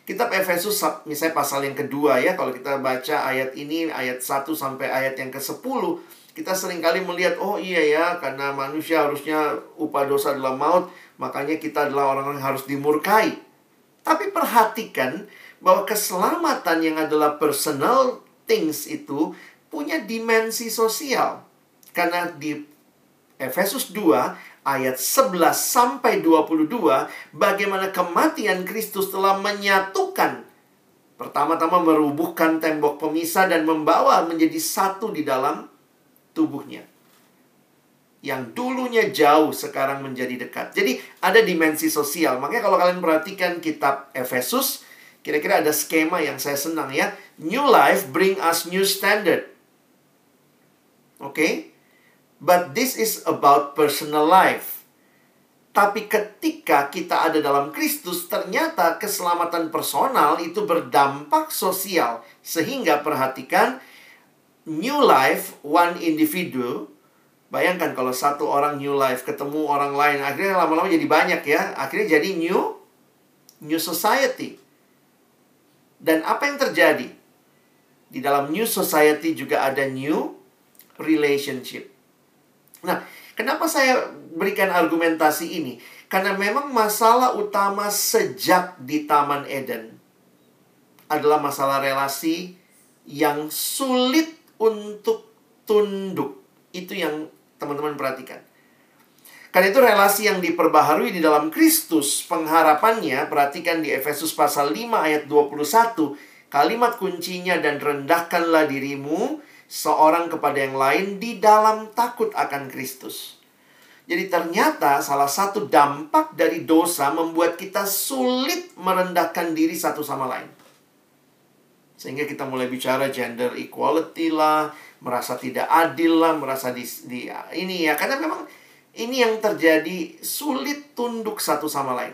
Kitab Efesus misalnya pasal yang kedua ya, kalau kita baca ayat ini, ayat 1 sampai ayat yang ke-10, Kita sering kali melihat, oh iya ya, karena manusia harusnya upah dosa adalah maut, makanya kita adalah orang-orang yang harus dimurkai. Tapi perhatikan bahwa keselamatan yang adalah personal things itu punya dimensi sosial. Karena di Efesus 2 ayat 11 sampai 22 bagaimana kematian Kristus telah menyatukan pertama-tama merubuhkan tembok pemisah dan membawa menjadi satu di dalam tubuhnya. Yang dulunya jauh sekarang menjadi dekat. Jadi ada dimensi sosial. Makanya kalau kalian perhatikan kitab Efesus, kira-kira ada skema yang saya senang ya. New life bring us new standard. Oke? Okay? But this is about personal life. Tapi ketika kita ada dalam Kristus, ternyata keselamatan personal itu berdampak sosial. Sehingga perhatikan, new life, one individu. Bayangkan kalau satu orang new life ketemu orang lain, akhirnya lama-lama jadi banyak ya. Akhirnya jadi new new society. Dan apa yang terjadi? Di dalam new society juga ada new relationship. Nah, kenapa saya berikan argumentasi ini? Karena memang masalah utama sejak di Taman Eden adalah masalah relasi yang sulit untuk tunduk. Itu yang teman-teman perhatikan. Karena itu relasi yang diperbaharui di dalam Kristus, pengharapannya, perhatikan di Efesus pasal 5 ayat 21, kalimat kuncinya dan rendahkanlah dirimu seorang kepada yang lain di dalam takut akan Kristus. Jadi ternyata salah satu dampak dari dosa membuat kita sulit merendahkan diri satu sama lain. Sehingga kita mulai bicara gender equality lah, merasa tidak adil lah, merasa di, di ini ya. Karena memang ini yang terjadi sulit tunduk satu sama lain.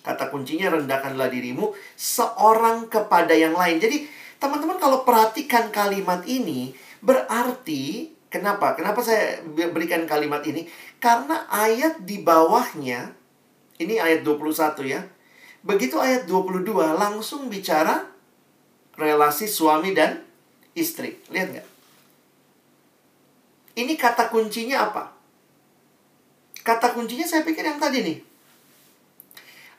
Kata kuncinya rendahkanlah dirimu seorang kepada yang lain. Jadi teman-teman kalau perhatikan kalimat ini berarti kenapa? Kenapa saya berikan kalimat ini? Karena ayat di bawahnya ini ayat 21 ya. Begitu ayat 22 langsung bicara relasi suami dan istri. Lihat nggak? Ini kata kuncinya apa? Kata kuncinya saya pikir yang tadi nih.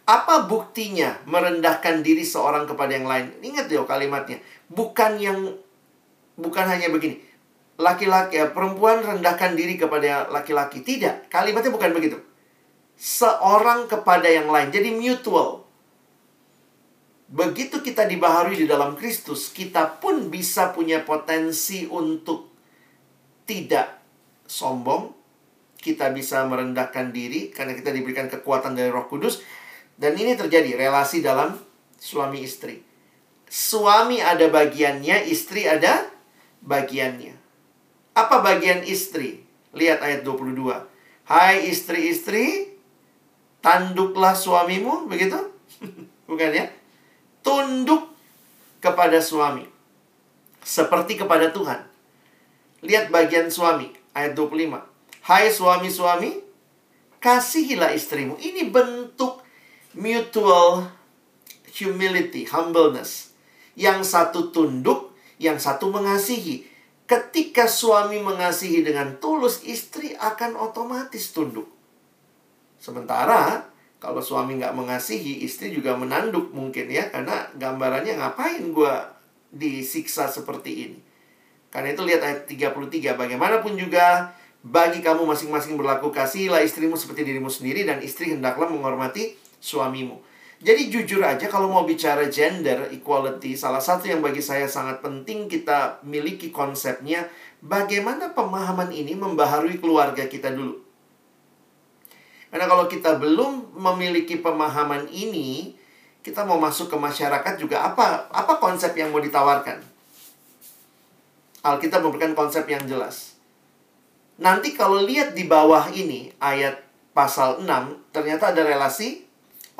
Apa buktinya merendahkan diri seorang kepada yang lain? Ingat ya kalimatnya. Bukan yang bukan hanya begini. Laki-laki ya, perempuan rendahkan diri kepada laki-laki. Tidak, kalimatnya bukan begitu. Seorang kepada yang lain. Jadi mutual. Begitu kita dibaharui di dalam Kristus, kita pun bisa punya potensi untuk tidak sombong. Kita bisa merendahkan diri karena kita diberikan kekuatan dari Roh Kudus. Dan ini terjadi relasi dalam suami istri. Suami ada bagiannya, istri ada bagiannya. Apa bagian istri? Lihat ayat 22. Hai istri-istri, tanduklah suamimu, begitu? <laughs> Bukan ya? Tunduk kepada suami seperti kepada Tuhan. Lihat bagian suami ayat 25. Hai suami-suami, kasihilah istrimu. Ini bentuk mutual humility, humbleness. Yang satu tunduk, yang satu mengasihi. Ketika suami mengasihi dengan tulus, istri akan otomatis tunduk. Sementara kalau suami nggak mengasihi, istri juga menanduk mungkin ya. Karena gambarannya ngapain gue disiksa seperti ini. Karena itu lihat ayat 33. Bagaimanapun juga, bagi kamu masing-masing berlaku kasihlah istrimu seperti dirimu sendiri. Dan istri hendaklah menghormati suamimu. Jadi jujur aja kalau mau bicara gender equality, salah satu yang bagi saya sangat penting kita miliki konsepnya, bagaimana pemahaman ini membaharui keluarga kita dulu. Karena kalau kita belum memiliki pemahaman ini, kita mau masuk ke masyarakat juga apa apa konsep yang mau ditawarkan? Alkitab memberikan konsep yang jelas. Nanti kalau lihat di bawah ini ayat pasal 6, ternyata ada relasi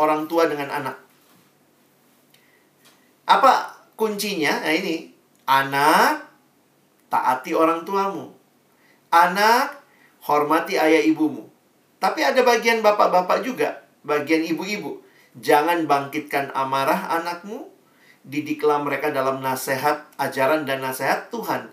orang tua dengan anak. Apa kuncinya? Nah ini, anak taati orang tuamu. Anak hormati ayah ibumu. Tapi ada bagian bapak-bapak juga, bagian ibu-ibu. Jangan bangkitkan amarah anakmu, didiklah mereka dalam nasihat, ajaran dan nasihat Tuhan.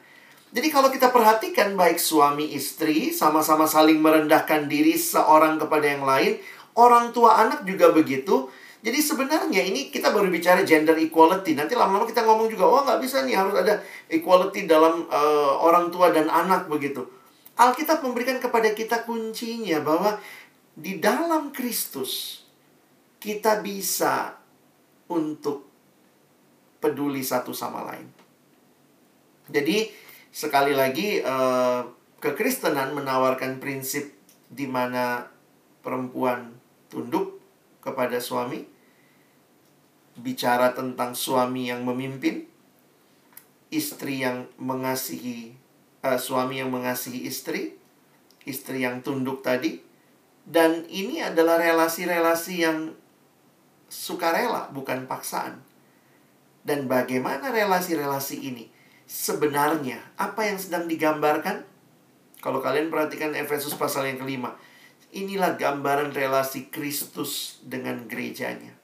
Jadi kalau kita perhatikan baik suami istri sama-sama saling merendahkan diri seorang kepada yang lain, orang tua anak juga begitu. Jadi sebenarnya ini kita baru bicara gender equality. Nanti lama-lama kita ngomong juga, oh, nggak bisa nih harus ada equality dalam uh, orang tua dan anak begitu. Alkitab memberikan kepada kita kuncinya bahwa di dalam Kristus kita bisa untuk peduli satu sama lain. Jadi sekali lagi uh, kekristenan menawarkan prinsip di mana perempuan tunduk kepada suami, bicara tentang suami yang memimpin, istri yang mengasihi uh, suami yang mengasihi istri, istri yang tunduk tadi, dan ini adalah relasi-relasi yang sukarela, bukan paksaan. Dan bagaimana relasi-relasi ini? sebenarnya apa yang sedang digambarkan? Kalau kalian perhatikan Efesus pasal yang kelima, inilah gambaran relasi Kristus dengan gerejanya.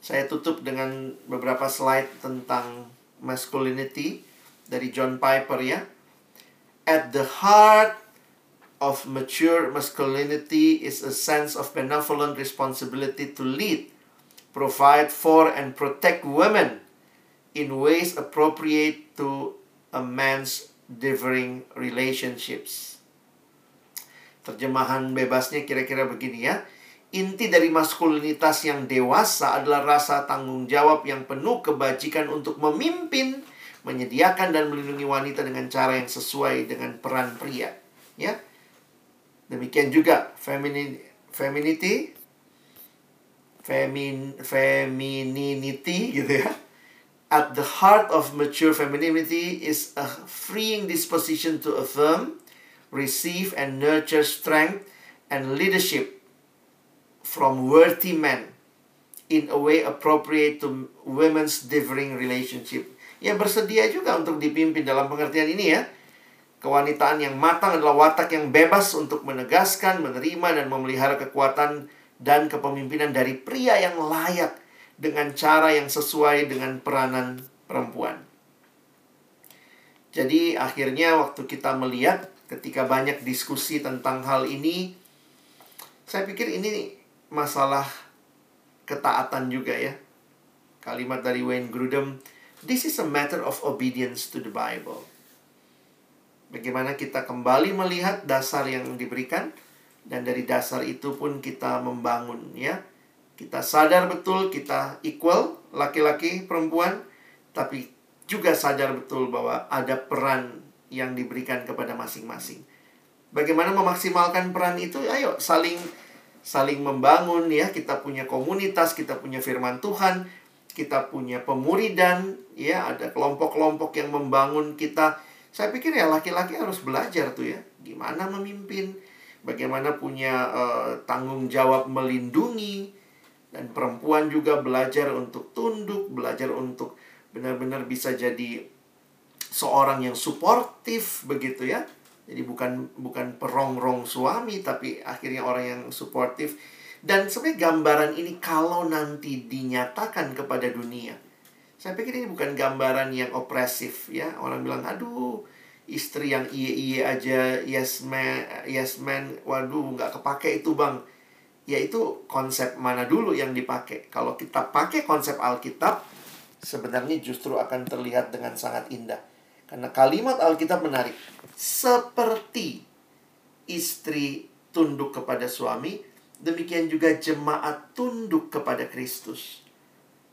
Saya tutup dengan beberapa slide tentang masculinity dari John Piper ya. At the heart of mature masculinity is a sense of benevolent responsibility to lead, provide for and protect women in ways appropriate to a man's differing relationships. Terjemahan bebasnya kira-kira begini ya. Inti dari maskulinitas yang dewasa adalah rasa tanggung jawab yang penuh kebajikan untuk memimpin, menyediakan dan melindungi wanita dengan cara yang sesuai dengan peran pria. Ya. Demikian juga feminin, femininity, femin, femininity gitu ya at the heart of mature femininity is a freeing disposition to affirm, receive, and nurture strength and leadership from worthy men in a way appropriate to women's differing relationship. Ya bersedia juga untuk dipimpin dalam pengertian ini ya. Kewanitaan yang matang adalah watak yang bebas untuk menegaskan, menerima, dan memelihara kekuatan dan kepemimpinan dari pria yang layak dengan cara yang sesuai dengan peranan perempuan. Jadi akhirnya waktu kita melihat ketika banyak diskusi tentang hal ini, saya pikir ini masalah ketaatan juga ya. Kalimat dari Wayne Grudem, this is a matter of obedience to the Bible. Bagaimana kita kembali melihat dasar yang diberikan dan dari dasar itu pun kita membangun ya kita sadar betul kita equal laki-laki perempuan tapi juga sadar betul bahwa ada peran yang diberikan kepada masing-masing. Bagaimana memaksimalkan peran itu? Ayo saling saling membangun ya. Kita punya komunitas, kita punya firman Tuhan, kita punya pemuridan, ya ada kelompok-kelompok yang membangun kita. Saya pikir ya laki-laki harus belajar tuh ya, gimana memimpin, bagaimana punya uh, tanggung jawab melindungi, dan perempuan juga belajar untuk tunduk, belajar untuk benar-benar bisa jadi seorang yang suportif begitu ya. Jadi bukan bukan perongrong suami tapi akhirnya orang yang suportif dan sebenarnya gambaran ini kalau nanti dinyatakan kepada dunia. Saya pikir ini bukan gambaran yang opresif ya. Orang bilang aduh istri yang iye-iye aja yes man, yes man waduh nggak kepake itu bang yaitu konsep mana dulu yang dipakai. Kalau kita pakai konsep Alkitab, sebenarnya justru akan terlihat dengan sangat indah. Karena kalimat Alkitab menarik. Seperti istri tunduk kepada suami, demikian juga jemaat tunduk kepada Kristus.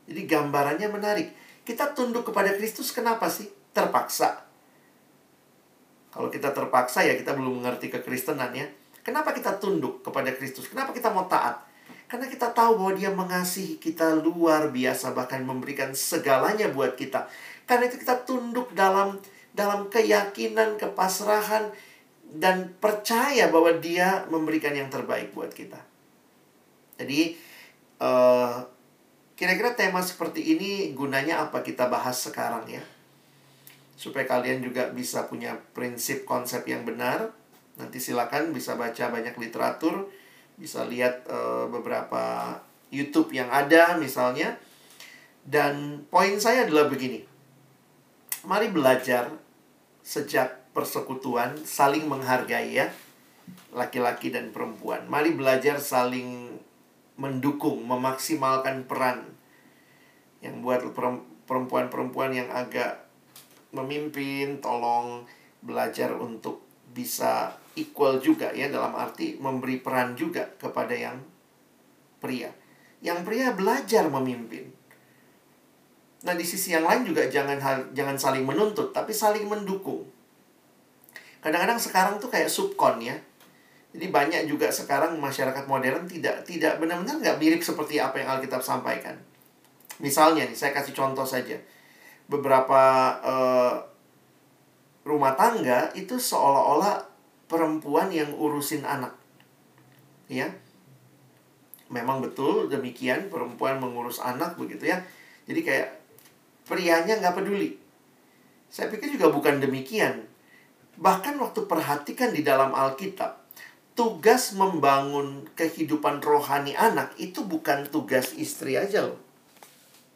Jadi gambarannya menarik. Kita tunduk kepada Kristus kenapa sih? Terpaksa. Kalau kita terpaksa ya kita belum mengerti kekristenan ya Kenapa kita tunduk kepada Kristus? Kenapa kita mau taat? Karena kita tahu bahwa dia mengasihi kita luar biasa bahkan memberikan segalanya buat kita. Karena itu kita tunduk dalam dalam keyakinan, kepasrahan dan percaya bahwa dia memberikan yang terbaik buat kita. Jadi uh, kira-kira tema seperti ini gunanya apa kita bahas sekarang ya? Supaya kalian juga bisa punya prinsip konsep yang benar Nanti silakan bisa baca banyak literatur, bisa lihat uh, beberapa YouTube yang ada misalnya. Dan poin saya adalah begini. Mari belajar sejak persekutuan saling menghargai ya laki-laki dan perempuan. Mari belajar saling mendukung, memaksimalkan peran yang buat perempuan-perempuan yang agak memimpin, tolong belajar untuk bisa equal juga ya dalam arti memberi peran juga kepada yang pria. Yang pria belajar memimpin. Nah, di sisi yang lain juga jangan jangan saling menuntut, tapi saling mendukung. Kadang-kadang sekarang tuh kayak subkon ya. Jadi banyak juga sekarang masyarakat modern tidak tidak benar-benar nggak mirip seperti apa yang Alkitab sampaikan. Misalnya nih, saya kasih contoh saja. Beberapa uh, rumah tangga itu seolah-olah perempuan yang urusin anak. Ya. Memang betul demikian perempuan mengurus anak begitu ya. Jadi kayak prianya nggak peduli. Saya pikir juga bukan demikian. Bahkan waktu perhatikan di dalam Alkitab, tugas membangun kehidupan rohani anak itu bukan tugas istri aja loh.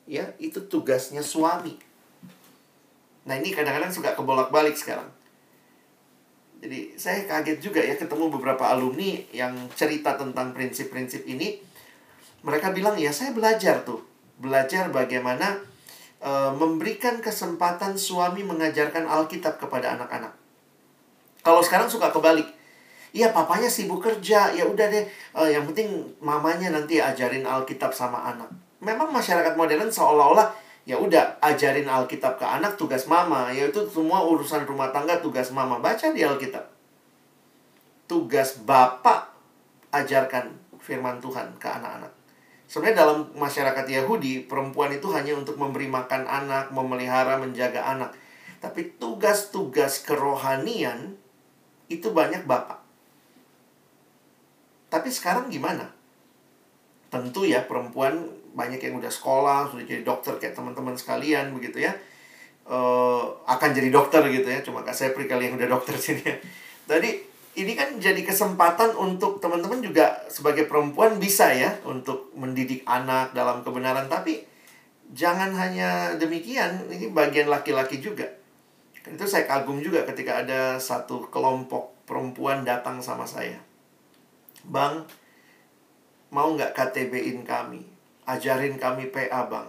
Ya, itu tugasnya suami. Nah, ini kadang-kadang suka kebolak-balik sekarang. Jadi, saya kaget juga ya ketemu beberapa alumni yang cerita tentang prinsip-prinsip ini. Mereka bilang, "Ya, saya belajar tuh. Belajar bagaimana e, memberikan kesempatan suami mengajarkan Alkitab kepada anak-anak. Kalau sekarang suka kebalik. Iya, papanya sibuk kerja. Ya udah deh, e, yang penting mamanya nanti ajarin Alkitab sama anak. Memang masyarakat modern seolah-olah ya udah ajarin Alkitab ke anak tugas mama, yaitu semua urusan rumah tangga tugas mama. Baca di Alkitab. Tugas bapak ajarkan firman Tuhan ke anak-anak. Sebenarnya dalam masyarakat Yahudi, perempuan itu hanya untuk memberi makan anak, memelihara, menjaga anak. Tapi tugas-tugas kerohanian itu banyak bapak. Tapi sekarang gimana? Tentu ya perempuan banyak yang udah sekolah, sudah jadi dokter kayak teman-teman sekalian begitu ya. Uh, akan jadi dokter gitu ya. Cuma Kak Sepri kali yang udah dokter <laughs> sini ya. Tadi ini kan jadi kesempatan untuk teman-teman juga sebagai perempuan bisa ya untuk mendidik anak dalam kebenaran tapi jangan hanya demikian ini bagian laki-laki juga itu saya kagum juga ketika ada satu kelompok perempuan datang sama saya bang mau nggak KTB-in kami ajarin kami PA bang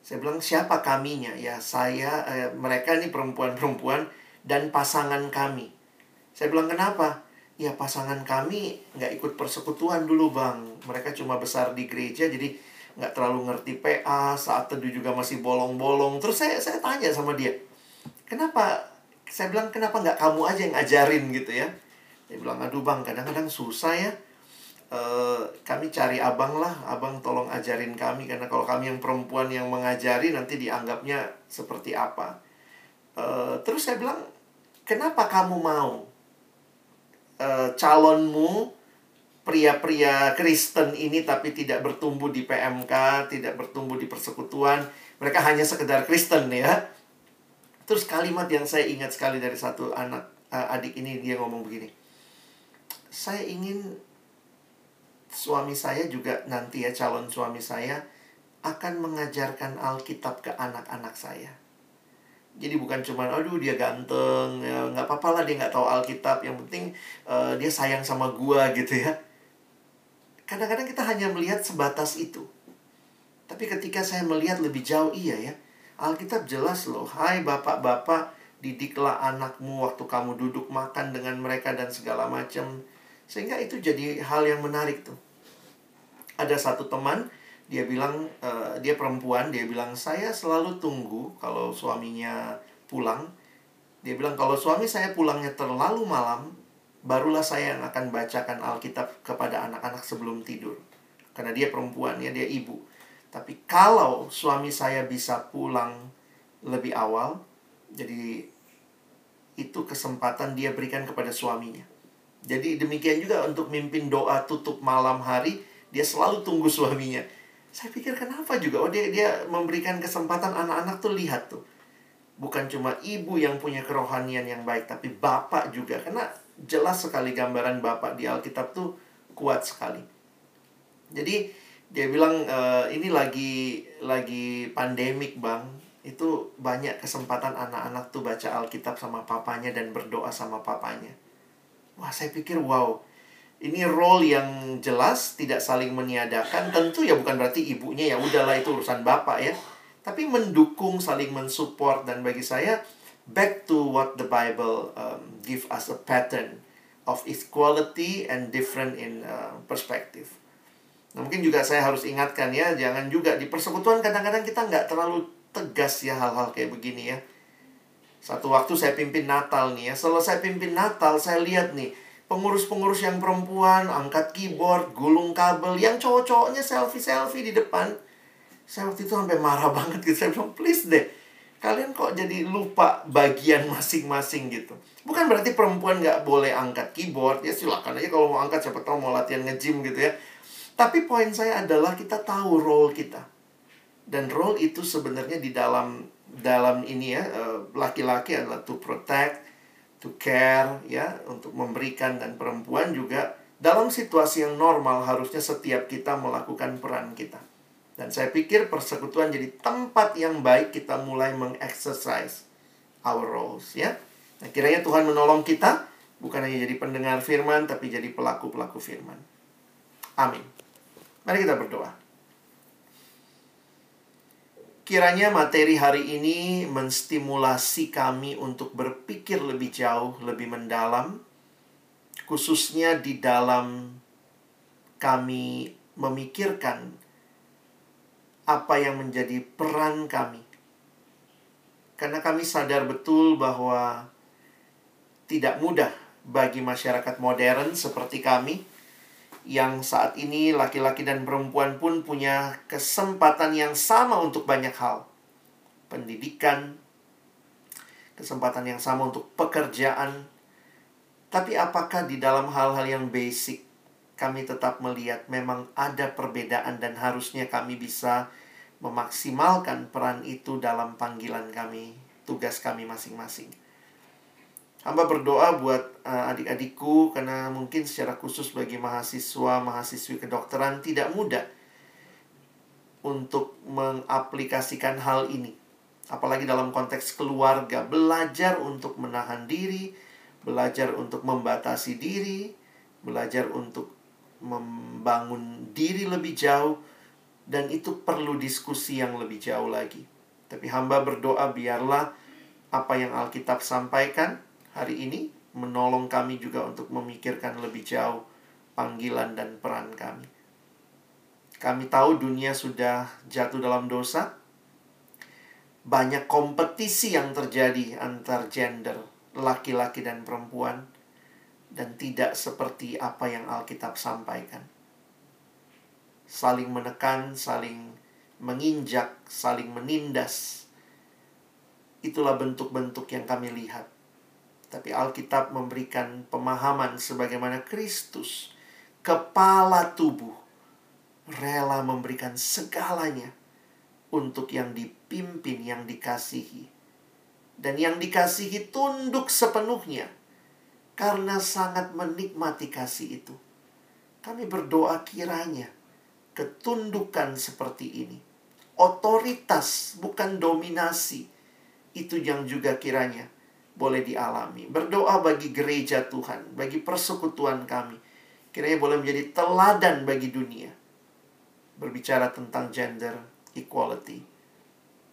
saya bilang siapa kaminya ya saya eh, mereka ini perempuan-perempuan dan pasangan kami saya bilang kenapa? Ya pasangan kami nggak ikut persekutuan dulu bang. Mereka cuma besar di gereja jadi nggak terlalu ngerti PA. Saat teduh juga masih bolong-bolong. Terus saya saya tanya sama dia, kenapa? Saya bilang kenapa nggak kamu aja yang ngajarin gitu ya? Dia bilang aduh bang kadang-kadang susah ya. Uh, kami cari abang lah, abang tolong ajarin kami karena kalau kami yang perempuan yang mengajari nanti dianggapnya seperti apa. Uh, terus saya bilang, kenapa kamu mau? uh, calonmu pria-pria Kristen ini tapi tidak bertumbuh di PMK, tidak bertumbuh di persekutuan, mereka hanya sekedar Kristen ya. Terus kalimat yang saya ingat sekali dari satu anak adik ini dia ngomong begini. Saya ingin suami saya juga nanti ya calon suami saya akan mengajarkan Alkitab ke anak-anak saya. Jadi bukan cuma aduh dia ganteng, ya nggak apa-apa lah dia nggak tahu Alkitab, yang penting uh, dia sayang sama gua gitu ya. Kadang-kadang kita hanya melihat sebatas itu. Tapi ketika saya melihat lebih jauh iya ya. Alkitab jelas loh, hai bapak-bapak, didiklah anakmu waktu kamu duduk makan dengan mereka dan segala macam. Sehingga itu jadi hal yang menarik tuh. Ada satu teman dia bilang uh, dia perempuan dia bilang saya selalu tunggu kalau suaminya pulang. Dia bilang kalau suami saya pulangnya terlalu malam barulah saya yang akan bacakan Alkitab kepada anak-anak sebelum tidur. Karena dia perempuan ya dia ibu. Tapi kalau suami saya bisa pulang lebih awal jadi itu kesempatan dia berikan kepada suaminya jadi demikian juga untuk mimpin doa tutup malam hari dia selalu tunggu suaminya. Saya pikir kenapa juga? Oh dia dia memberikan kesempatan anak-anak tuh lihat tuh. Bukan cuma ibu yang punya kerohanian yang baik tapi bapak juga. Karena jelas sekali gambaran bapak di Alkitab tuh kuat sekali. Jadi dia bilang e, ini lagi lagi pandemik bang. Itu banyak kesempatan anak-anak tuh baca Alkitab sama papanya dan berdoa sama papanya. Wah, saya pikir wow. Ini role yang jelas tidak saling meniadakan. Tentu ya bukan berarti ibunya ya udahlah itu urusan bapak ya. Tapi mendukung, saling mensupport dan bagi saya back to what the Bible um, give us a pattern of equality and different in uh, perspective. Nah, mungkin juga saya harus ingatkan ya, jangan juga di persekutuan kadang-kadang kita nggak terlalu tegas ya hal-hal kayak begini ya. Satu waktu saya pimpin Natal nih ya, selesai pimpin Natal saya lihat nih, pengurus-pengurus yang perempuan angkat keyboard, gulung kabel, yang cowok-cowoknya selfie-selfie di depan. Saya waktu itu sampai marah <laughs> banget gitu. Saya bilang, please deh, kalian kok jadi lupa bagian masing-masing gitu. Bukan berarti perempuan nggak boleh angkat keyboard, ya silakan aja kalau mau angkat, siapa tahu mau latihan nge-gym gitu ya. Tapi poin saya adalah kita tahu role kita. Dan role itu sebenarnya di dalam dalam ini ya, eh, laki-laki adalah to protect, to care ya untuk memberikan dan perempuan juga dalam situasi yang normal harusnya setiap kita melakukan peran kita. Dan saya pikir persekutuan jadi tempat yang baik kita mulai mengexercise our roles ya. Nah, kiranya Tuhan menolong kita bukan hanya jadi pendengar firman tapi jadi pelaku-pelaku firman. Amin. Mari kita berdoa. Kiranya materi hari ini menstimulasi kami untuk berpikir lebih jauh, lebih mendalam, khususnya di dalam kami memikirkan apa yang menjadi peran kami. Karena kami sadar betul bahwa tidak mudah bagi masyarakat modern seperti kami yang saat ini laki-laki dan perempuan pun punya kesempatan yang sama untuk banyak hal. Pendidikan, kesempatan yang sama untuk pekerjaan. Tapi apakah di dalam hal-hal yang basic kami tetap melihat memang ada perbedaan dan harusnya kami bisa memaksimalkan peran itu dalam panggilan kami, tugas kami masing-masing. Hamba berdoa buat uh, adik-adikku karena mungkin secara khusus bagi mahasiswa, mahasiswi kedokteran tidak mudah untuk mengaplikasikan hal ini. Apalagi dalam konteks keluarga, belajar untuk menahan diri, belajar untuk membatasi diri, belajar untuk membangun diri lebih jauh dan itu perlu diskusi yang lebih jauh lagi. Tapi hamba berdoa biarlah apa yang Alkitab sampaikan hari ini menolong kami juga untuk memikirkan lebih jauh panggilan dan peran kami. Kami tahu dunia sudah jatuh dalam dosa. Banyak kompetisi yang terjadi antar gender, laki-laki dan perempuan dan tidak seperti apa yang Alkitab sampaikan. Saling menekan, saling menginjak, saling menindas. Itulah bentuk-bentuk yang kami lihat tapi Alkitab memberikan pemahaman sebagaimana Kristus, kepala tubuh, rela memberikan segalanya untuk yang dipimpin, yang dikasihi. Dan yang dikasihi tunduk sepenuhnya karena sangat menikmati kasih itu. Kami berdoa kiranya ketundukan seperti ini. Otoritas bukan dominasi. Itu yang juga kiranya boleh dialami. Berdoa bagi gereja Tuhan, bagi persekutuan kami. Kiranya boleh menjadi teladan bagi dunia. Berbicara tentang gender equality.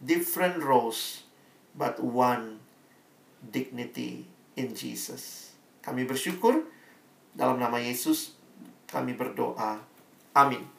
Different roles, but one dignity in Jesus. Kami bersyukur dalam nama Yesus kami berdoa. Amin.